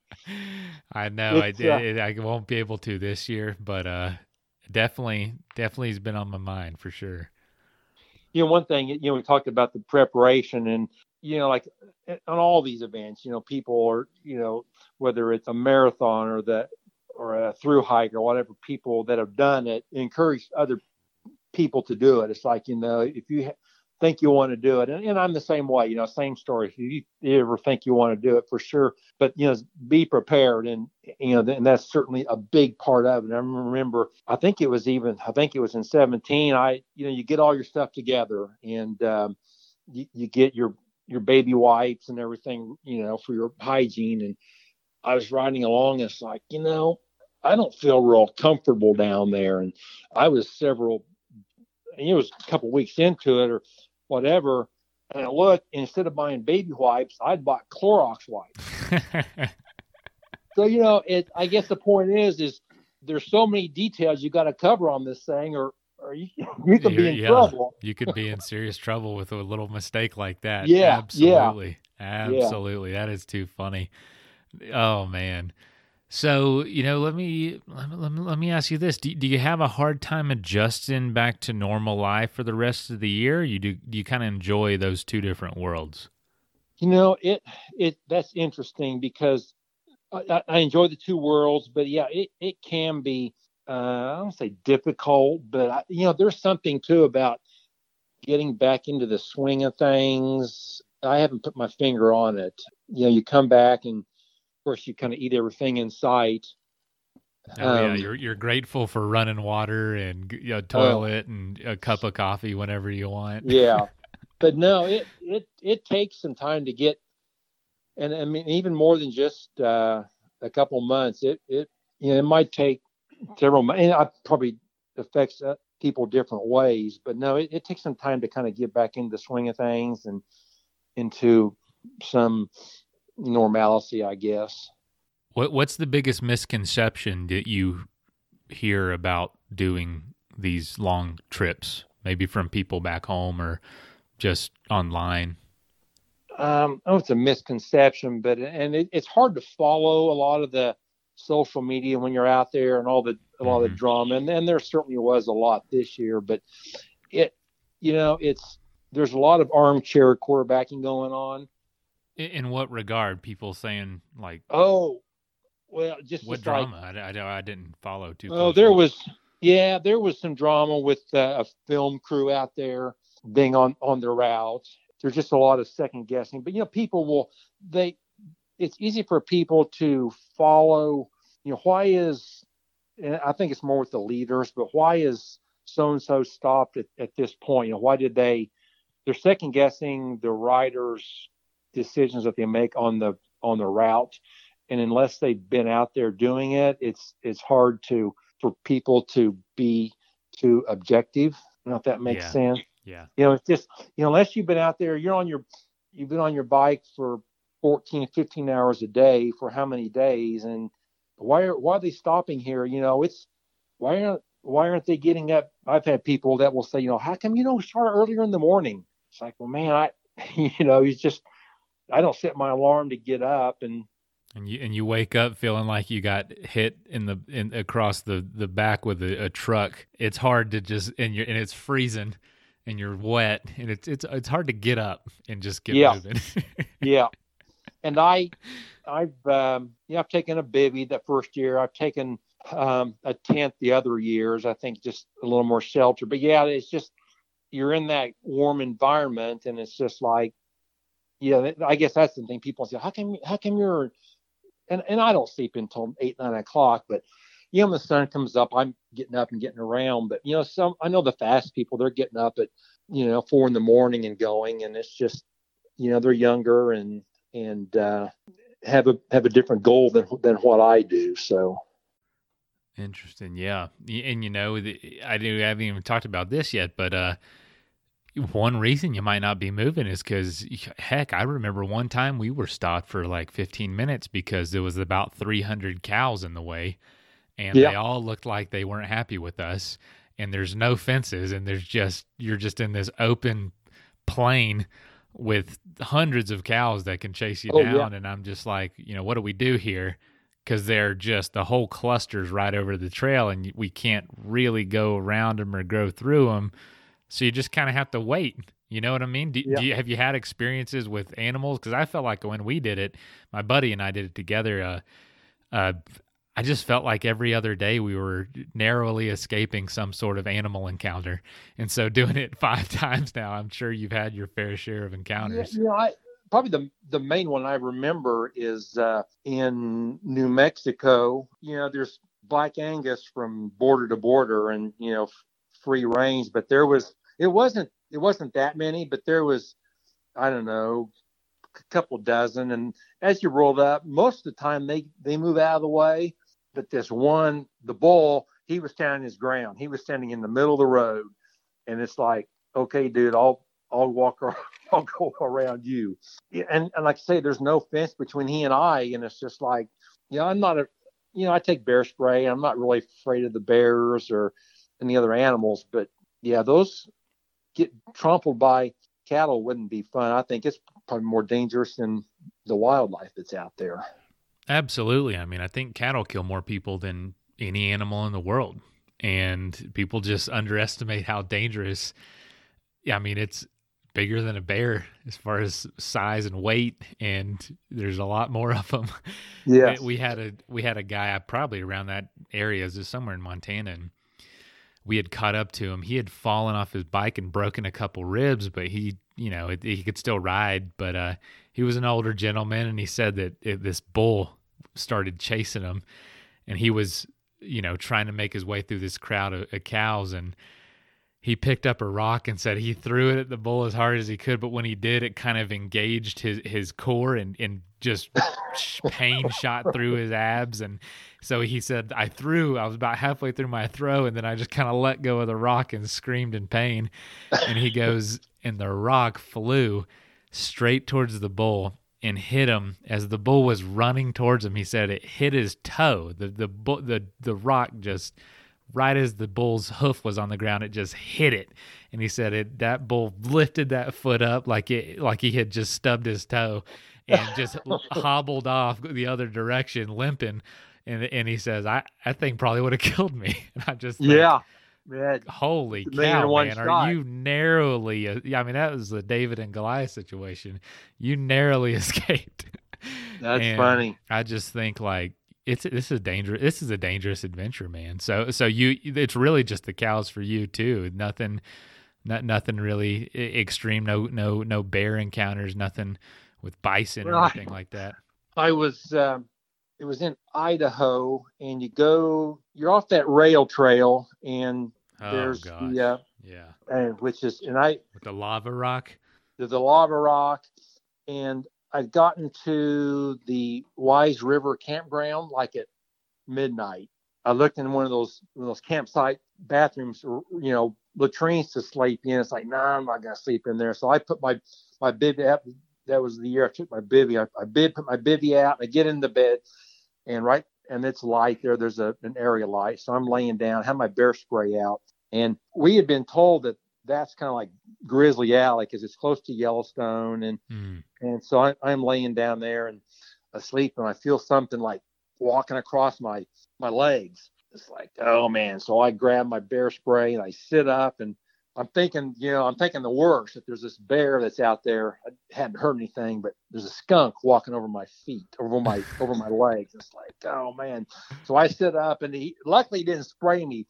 [SPEAKER 1] I know I did. Uh, I won't be able to this year, but uh, definitely, definitely has been on my mind for sure.
[SPEAKER 2] You know, one thing, you know, we talked about the preparation and, you know, like on all these events, you know, people are, you know, whether it's a marathon or the, or a through hike or whatever, people that have done it encourage other people to do it. It's like, you know, if you, ha- think you want to do it. And, and, I'm the same way, you know, same story. If you, you, ever think you want to do it for sure, but, you know, be prepared. And, you know, and that's certainly a big part of it. I remember, I think it was even, I think it was in 17, I, you know, you get all your stuff together and um, you, you get your, your baby wipes and everything, you know, for your hygiene. And I was riding along. And it's like, you know, I don't feel real comfortable down there. And I was several it was a couple weeks into it or whatever. And I looked, instead of buying baby wipes, I'd bought Clorox wipes. so you know, it. I guess the point is, is there's so many details you got to cover on this thing, or or you, you could be in yeah, trouble.
[SPEAKER 1] you could be in serious trouble with a little mistake like that.
[SPEAKER 2] Yeah,
[SPEAKER 1] absolutely, yeah. absolutely. That is too funny. Oh man. So you know, let me let me, let me, ask you this: do, do you have a hard time adjusting back to normal life for the rest of the year? You do? Do you kind of enjoy those two different worlds?
[SPEAKER 2] You know, it it that's interesting because I, I enjoy the two worlds, but yeah, it it can be uh, I don't say difficult, but I, you know, there's something too about getting back into the swing of things. I haven't put my finger on it. You know, you come back and course, you kind of eat everything in sight.
[SPEAKER 1] Oh um, yeah, you're you're grateful for running water and you know, toilet uh, and a cup of coffee whenever you want.
[SPEAKER 2] yeah, but no, it it it takes some time to get, and I mean even more than just uh, a couple months. It it you know it might take several months. And it probably affects uh, people different ways, but no, it, it takes some time to kind of get back into the swing of things and into some normalcy, I guess.
[SPEAKER 1] What What's the biggest misconception that you hear about doing these long trips? Maybe from people back home or just online.
[SPEAKER 2] Um, oh, it's a misconception, but and it, it's hard to follow a lot of the social media when you're out there and all the a lot of the mm-hmm. drama, and, and there certainly was a lot this year. But it, you know, it's there's a lot of armchair quarterbacking going on.
[SPEAKER 1] In what regard? People saying like,
[SPEAKER 2] "Oh, well, just
[SPEAKER 1] what drama?" Like, I, I, I, didn't follow too.
[SPEAKER 2] Oh, there was, yeah, there was some drama with uh, a film crew out there being on on their route. There's just a lot of second guessing, but you know, people will they. It's easy for people to follow. You know, why is? And I think it's more with the leaders, but why is so and so stopped at, at this point? You know, why did they? They're second guessing the riders decisions that they make on the on the route and unless they've been out there doing it it's it's hard to for people to be too objective I don't know if that makes
[SPEAKER 1] yeah.
[SPEAKER 2] sense
[SPEAKER 1] yeah
[SPEAKER 2] you know it's just you know unless you've been out there you're on your you've been on your bike for 14, 15 hours a day for how many days? And why are why are they stopping here? You know, it's why aren't why aren't they getting up? I've had people that will say, you know, how come you don't start earlier in the morning? It's like, well, man, I, you know, he's just, I don't set my alarm to get up and.
[SPEAKER 1] And you and you wake up feeling like you got hit in the in across the the back with a, a truck. It's hard to just and you and it's freezing and you're wet and it's it's it's hard to get up and just get
[SPEAKER 2] yeah.
[SPEAKER 1] moving.
[SPEAKER 2] yeah. And I I've um yeah, I've taken a bivy that first year. I've taken um a tent the other years. I think just a little more shelter. But yeah, it's just you're in that warm environment and it's just like yeah, I guess that's the thing. People say, How come how come you're and, and I don't sleep until eight, nine o'clock, but you know, when the sun comes up, I'm getting up and getting around. But you know, some I know the fast people, they're getting up at you know four in the morning and going, and it's just you know they're younger and and uh, have a have a different goal than than what I do. So
[SPEAKER 1] interesting, yeah. And you know, I do I haven't even talked about this yet, but uh, one reason you might not be moving is because heck, I remember one time we were stopped for like 15 minutes because there was about 300 cows in the way and they all looked like they weren't happy with us. And there's no fences, and there's just you're just in this open plain with hundreds of cows that can chase you
[SPEAKER 2] Oh,
[SPEAKER 1] down.
[SPEAKER 2] yeah.
[SPEAKER 1] And I'm just like, you know, what do we do here? Because they're just the whole cluster's right over the trail, and we can't really go around them or go through them. So you just kind of have to wait. You know what I mean? Do,
[SPEAKER 2] Yeah.
[SPEAKER 1] do you have you had experiences with animals? Because I felt like when we did it, my buddy and I did it together. Uh, uh, I just felt like every other day we were narrowly escaping some sort of animal encounter, and so doing it five times now, I'm sure you've had your fair share of
[SPEAKER 2] yeah,
[SPEAKER 1] encounters.
[SPEAKER 2] you know, I probably the the main one I remember is uh, in New Mexico. You know, there's Black Angus from border to border, and you know, f- free range. But there was it wasn't it wasn't that many, but there was I don't know a couple dozen. And as you rolled up, most of the time they they move out of the way. But this one, the bull, he was standing his ground. He was standing in the middle of the road, and it's like, okay, dude, I'll I'll walk ar- I'll go around you. And and like I say, there's no fence between he and I, and it's just like, you know, I'm not a, you know, I take bear spray. I'm not really afraid of the bears or any other animals, but yeah, those get trampled by cattle wouldn't be fun. I think it's probably more dangerous than the wildlife that's out there.
[SPEAKER 1] Absolutely. I mean, I think cattle kill more people than any animal in the world, and people just underestimate how dangerous. Yeah, I mean, it's bigger than a bear as far as size and weight, and there's a lot more of them.
[SPEAKER 2] Yeah.
[SPEAKER 1] we had a we had a guy probably around that area, is somewhere in Montana, and we had caught up to him. He had fallen off his bike and broken a couple ribs, but he, you know, he could still ride. But uh, he was an older gentleman, and he said that it, this bull started chasing him, and he was, you know, trying to make his way through this crowd of, of cows, and he picked up a rock and said he threw it at the bull as hard as he could, but when he did, it kind of engaged his his core and and just pain shot through his abs, and so he said, I threw. I was about halfway through my throw, and then I just kind of let go of the rock and screamed in pain. And he goes, and the rock flew straight towards the bull and hit him as the bull was running towards him. He said it hit his toe. The the the the rock just right as the bull's hoof was on the ground, it just hit it. And he said it that bull lifted that foot up like it like he had just stubbed his toe and just hobbled off the other direction, limping. And and he says, I, I think probably would have killed me. And I just think,
[SPEAKER 2] Yeah.
[SPEAKER 1] Holy
[SPEAKER 2] It's a million
[SPEAKER 1] cow, man!
[SPEAKER 2] shot.
[SPEAKER 1] Are you narrowly? Yeah, I mean that was the David and Goliath situation. You narrowly escaped.
[SPEAKER 2] That's
[SPEAKER 1] And
[SPEAKER 2] funny.
[SPEAKER 1] I just think like it's this is dangerous. This is a dangerous adventure, man. So so you it's really just the cows for you too. Nothing, not nothing really extreme. No no no bear encounters. Nothing with bison or
[SPEAKER 2] Right.
[SPEAKER 1] anything like that.
[SPEAKER 2] I was um, it was in Idaho, and you go you're off that rail trail, and
[SPEAKER 1] Oh
[SPEAKER 2] there's
[SPEAKER 1] gosh,
[SPEAKER 2] the uh,
[SPEAKER 1] yeah,
[SPEAKER 2] and which is and I
[SPEAKER 1] with the lava rock.
[SPEAKER 2] there's a lava rock, and I'd gotten to the Wise River campground like at midnight. I looked in one of those one of those campsite bathrooms, you know, latrines to sleep in. It's like, nah, I'm not gonna sleep in there. So I put my my bib up that was the year I took my bivy. I, I bid put my bivy out. I get in the bed, and right and it's light there. There's a an area light, so I'm laying down, have my bear spray out, and we had been told that that's kind of like Grizzly Alley because it's close to Yellowstone, and mm. and so I, I'm laying down there and asleep, and I feel something like walking across my my legs. It's like, oh man! So I grab my bear spray and I sit up and I'm thinking, you know, I'm thinking the worst. that there's this bear that's out there, I hadn't heard anything, but there's a skunk walking over my feet, over my over my legs. It's like, oh man. So I sit up, and he luckily he didn't spray me,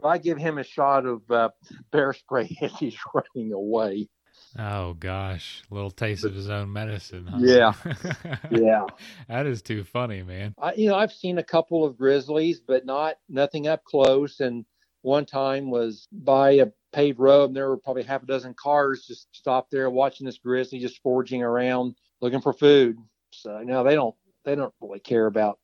[SPEAKER 2] but I give him a shot of uh, bear spray as he's running away.
[SPEAKER 1] Oh gosh, a little taste of his own medicine. Huh?
[SPEAKER 2] Yeah, yeah.
[SPEAKER 1] that is too funny, man.
[SPEAKER 2] I, you know, I've seen a couple of grizzlies, but not nothing up close. And one time was by a paved road, and there were probably half a dozen cars just stopped there watching this grizzly just foraging around looking for food. So now they don't they don't really care about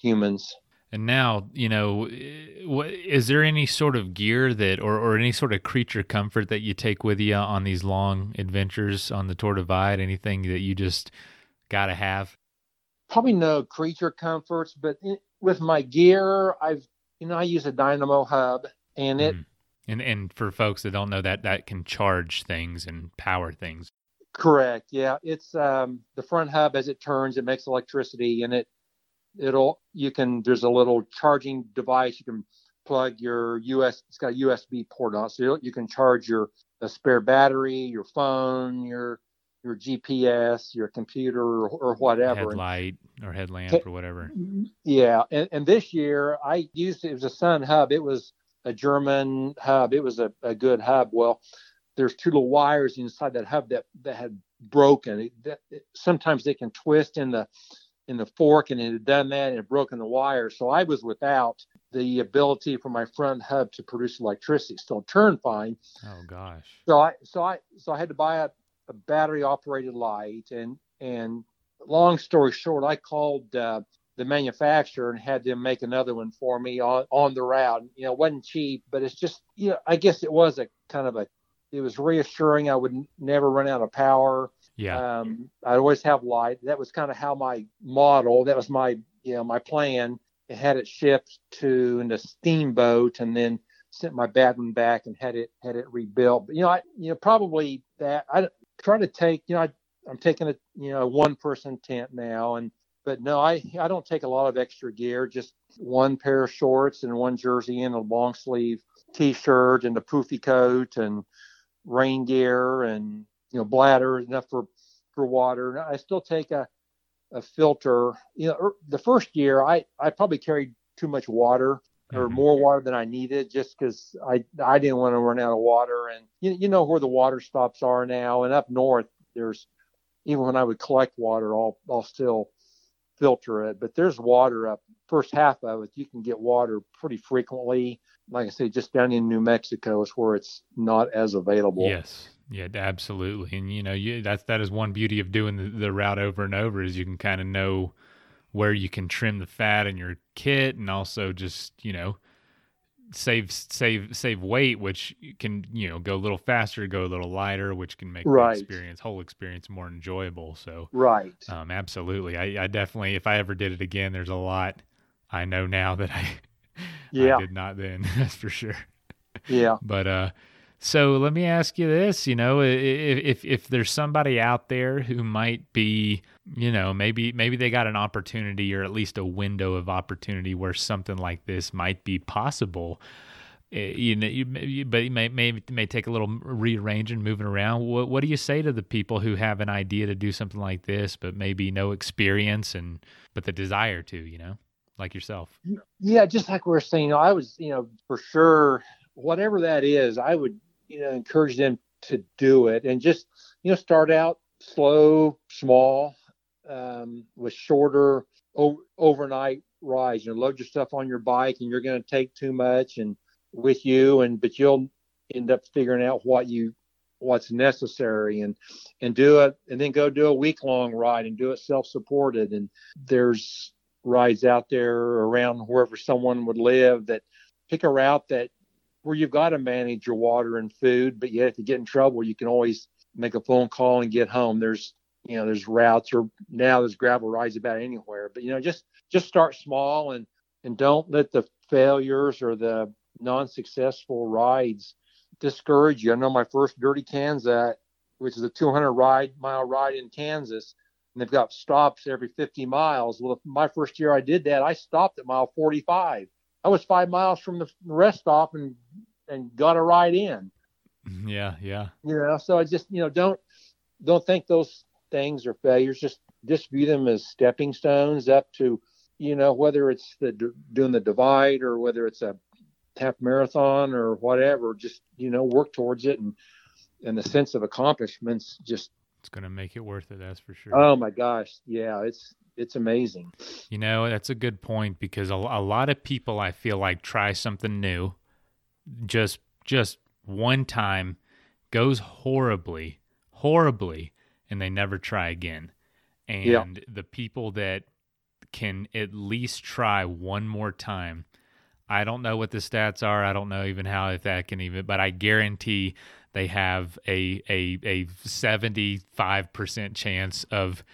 [SPEAKER 2] humans.
[SPEAKER 1] And now, you know, is there any sort of gear that, or, or any sort of creature comfort that you take with you on these long adventures on the Tour Divide? Anything that you just got to have?
[SPEAKER 2] Probably no creature comforts, but with my gear, I've, you know, I use a dynamo hub and it, mm.
[SPEAKER 1] And and for folks that don't know that that can charge things and power things.
[SPEAKER 2] Correct. Yeah, it's um, the front hub as it turns, it makes electricity, and it it'll you can there's a little charging device you can plug your US. It's got a USB port on, it, so you can charge your a spare battery, your phone, your your GPS, your computer, or, or whatever.
[SPEAKER 1] Headlight or headlamp or whatever.
[SPEAKER 2] Yeah, and, and this year I used it was a SON Hub. It was a German hub. It was a, a good hub. Well, there's two little wires inside that hub that, that had broken. It, that, it, sometimes they can twist in the in the fork, and it had done that and it broken the wire. So I was without the ability for my front hub to produce electricity. Still turned fine.
[SPEAKER 1] Oh gosh.
[SPEAKER 2] So I so I so I had to buy a, a battery operated light and and long story short, I called uh, the manufacturer and had them make another one for me on, on the route. You know, it wasn't cheap, but it's just, you know, I guess it was a kind of a, it was reassuring. I would n- never run out of power.
[SPEAKER 1] Yeah.
[SPEAKER 2] Um, I'd always have light. That was kind of how my model, that was my, you know, my plan. It had it shipped to a Steamboat and then sent my bad one back and had it, had it rebuilt. But, you know, I, you know, probably that I try to take, you know, I, I'm taking a, you know, one person tent now and, but no, I I don't take a lot of extra gear. Just one pair of shorts and one jersey and a long sleeve t-shirt and a poofy coat and rain gear and you know bladder enough for for water. I still take a a filter. You know, er, the first year I I probably carried too much water or mm-hmm. more water than I needed just because I I didn't want to run out of water. And you you know where the water stops are now, and up north there's even when I would collect water, I'll I'll still filter it. But there's water up first half of it. You can get water pretty frequently. Like I say, just down in New Mexico is where it's not as available.
[SPEAKER 1] Yes. Yeah, absolutely. And you know, you that's that is one beauty of doing the, the route over and over is you can kind of know where you can trim the fat in your kit and also just, you know, save save save weight, which can you know go a little faster, go a little lighter, which can make right. the experience whole experience more enjoyable. So
[SPEAKER 2] right,
[SPEAKER 1] um, absolutely. I, I definitely, if I ever did it again, there's a lot I know now that I yeah I did not then. That's for sure.
[SPEAKER 2] Yeah,
[SPEAKER 1] but uh, so let me ask you this: you know, if if there's somebody out there who might be, you know, maybe maybe they got an opportunity or at least a window of opportunity where something like this might be possible. Eh, you know, you, but it may, may may take a little rearranging, moving around. What what do you say to the people who have an idea to do something like this, but maybe no experience and but the desire to, you know, like yourself?
[SPEAKER 2] Yeah, just like we are saying, you know, I was, you know, for sure, whatever that is, I would you know encourage them to do it and just you know start out slow small um, with shorter o- overnight rides. You know load your stuff on your bike and you're going to take too much and with you and but you'll end up figuring out what you what's necessary and and do it and then go do a week long ride and do it self supported and there's rides out there around wherever someone would live that pick a route that where you've got to manage your water and food, but yet if you get in trouble, you can always make a phone call and get home. There's you know there's routes or now there's gravel rides about anywhere but you know just just start small and and don't let the failures or the non-successful rides discourage you. I know my first Dirty Kanza which is a 200 ride mile ride in kansas and they've got stops every 50 miles. Well my first year i did that i stopped at mile 45 i was five miles from the rest stop and and got a ride in.
[SPEAKER 1] Yeah yeah.
[SPEAKER 2] You know so i just you know don't don't think those things are failures. Just just view them as stepping stones up to you know whether it's the doing the divide or whether it's a half marathon or whatever just you know work towards it and and the sense of accomplishments just
[SPEAKER 1] it's going to make it worth it that's for sure
[SPEAKER 2] oh my gosh yeah it's it's amazing
[SPEAKER 1] you know that's a good point because a, a lot of people i feel like try something new just just one time goes horribly horribly and they never try again. And yeah. the people that can at least try one more time. I don't know what the stats are. I don't know even how if that can even, but I guarantee they have a a a seventy five percent chance of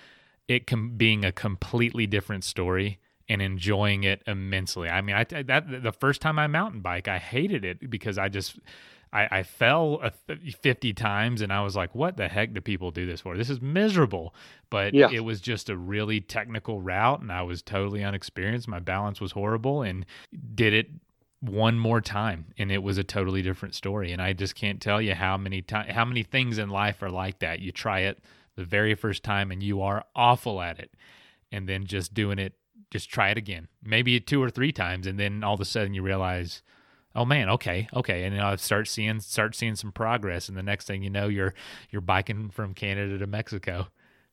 [SPEAKER 1] it com- being a completely different story and enjoying it immensely. I mean, I that the first time I mountain bike, I hated it because I just I, I fell 50 times and I was like, what the heck do people do this for? This is miserable. But yeah. it was just a really technical route and I was totally unexperienced. My balance was horrible and did it one more time and it was a totally different story. And I just can't tell you how many times, how many things in life are like that. You try it the very first time and you are awful at it. And then just doing it, just try it again, maybe two or three times. And then all of a sudden you realize, oh man, okay, okay, and I start seeing start seeing some progress, and the next thing you know, you're you're biking from Canada to Mexico,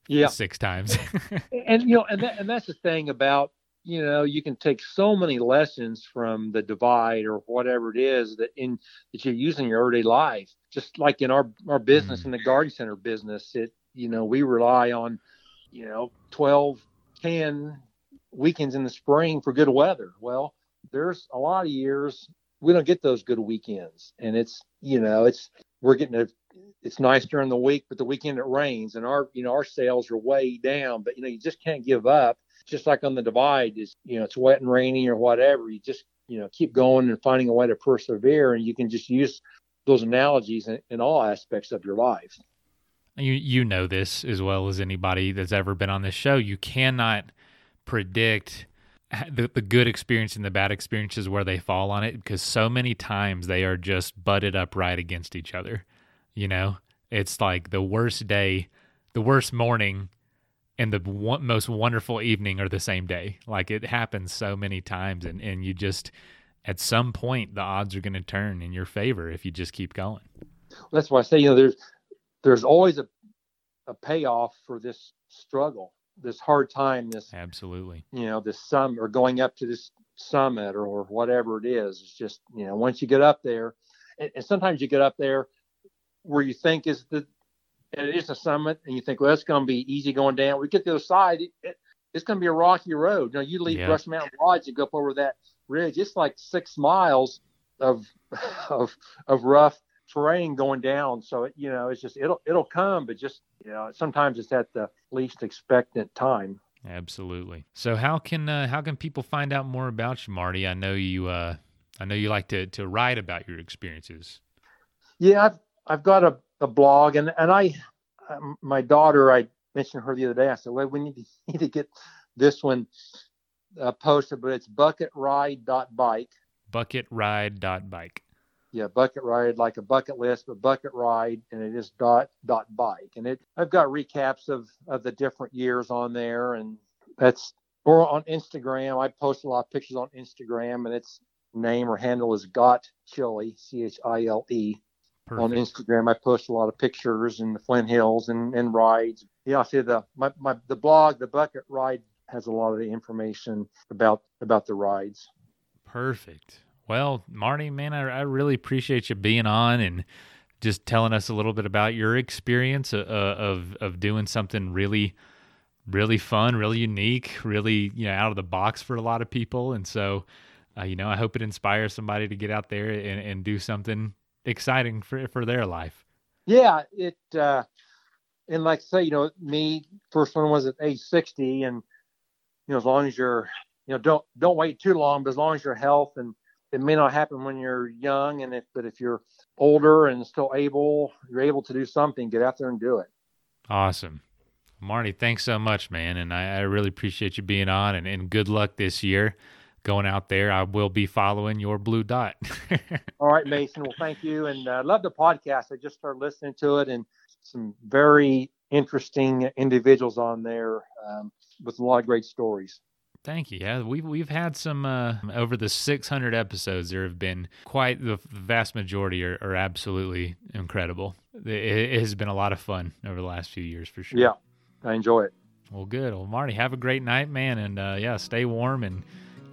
[SPEAKER 2] yeah,
[SPEAKER 1] six times.
[SPEAKER 2] and you know, and that, and that's the thing about you know you can take so many lessons from the divide or whatever it is that in that you use in your everyday life. Just like in our our business mm. in the garden center business, it you know we rely on you know 12, 10 weekends in the spring for good weather. Well, there's a lot of years we don't get those good weekends. And it's you know it's we're getting a it's nice during the week but the weekend it rains and our you know our sales are way down but you know you just can't give up. Just like on the divide is you know it's wet and rainy or whatever. You just you know keep going and finding a way to persevere and you can just use those analogies in, in all aspects of your life.
[SPEAKER 1] You you know this as well as anybody that's ever been on this show. You cannot predict the, the good experience and the bad experiences where they fall on it because so many times they are just butted up right against each other. You know, it's like the worst day, the worst morning, and the one, most wonderful evening are the same day. Like it happens so many times, and and you just at some point the odds are going to turn in your favor if you just keep going.
[SPEAKER 2] Well, that's why I say you know there's there's always a a payoff for this struggle this hard time this
[SPEAKER 1] absolutely.
[SPEAKER 2] you know this summit or going up to this summit or, whatever it is it's just you know once you get up there and, and sometimes you get up there where you think is the and it is a summit and you think well it's going to be easy going down. We get to the side it, it, it's going to be a rocky road. You know you leave yeah. brush mountain lodge and go up over that ridge it's like six miles of of of rough terrain going down. So it, you know, it's just it'll it'll come, but just you know, sometimes it's at the least expectant time.
[SPEAKER 1] Absolutely. So how can uh, how can people find out more about you, Marty? I know you uh, I know you like to to write about your experiences.
[SPEAKER 2] Yeah, I've I've got a, a blog, and and I um, my daughter I mentioned her the other day. I said, well, we need to, need to get this one uh, posted, but it's bucketride.bike.
[SPEAKER 1] Bucketride.bike
[SPEAKER 2] yeah, bucket ride like a bucket list, but bucket ride, and it is dot dot bike, and it I've got recaps of of the different years on there, and that's or on Instagram. I post a lot of pictures on Instagram, and its name or handle is Got Chile, C H I L E. On Instagram, I post a lot of pictures in the Flint Hills and, and rides. Yeah, I see the my, my the blog, the bucket ride has a lot of the information about about the rides.
[SPEAKER 1] Perfect. Well, Marty, man, I, I really appreciate you being on and just telling us a little bit about your experience uh, uh, of of doing something really, really fun, really unique, really you know out of the box for a lot of people. And so, uh, you know, I hope it inspires somebody to get out there and, and do something exciting for for their life.
[SPEAKER 2] Yeah, it. Uh, and like I say, you know, me first one was at age 60, and you know, as long as you're, you know, don't don't wait too long, but as long as your health and it may not happen when you're young, and if but if you're older and still able, you're able to do something, get out there and do it.
[SPEAKER 4] Awesome. Marty, thanks so much, man. And I, I really appreciate you being on and, and good luck this year going out there. I will be following your blue dot.
[SPEAKER 2] All right, Mason. Well, thank you. And I uh, love the podcast. I just started listening to it and some very interesting individuals on there um, with a lot of great stories.
[SPEAKER 4] Thank you. Yeah, we've we've had some uh, over the 600 episodes. There have been quite the vast majority are, are absolutely incredible. It, it, has been a lot of fun over the last few years for sure.
[SPEAKER 2] Yeah, I enjoy it.
[SPEAKER 4] Well, good. Well, Marty, have a great night, man, and uh, yeah, stay warm and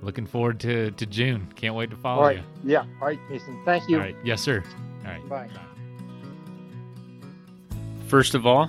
[SPEAKER 4] looking forward to to June. Can't wait to follow
[SPEAKER 2] right.
[SPEAKER 4] you.
[SPEAKER 2] Yeah. All right, Jason. Thank you.
[SPEAKER 4] All right. Yes, sir. All right.
[SPEAKER 2] Bye.
[SPEAKER 1] First of all,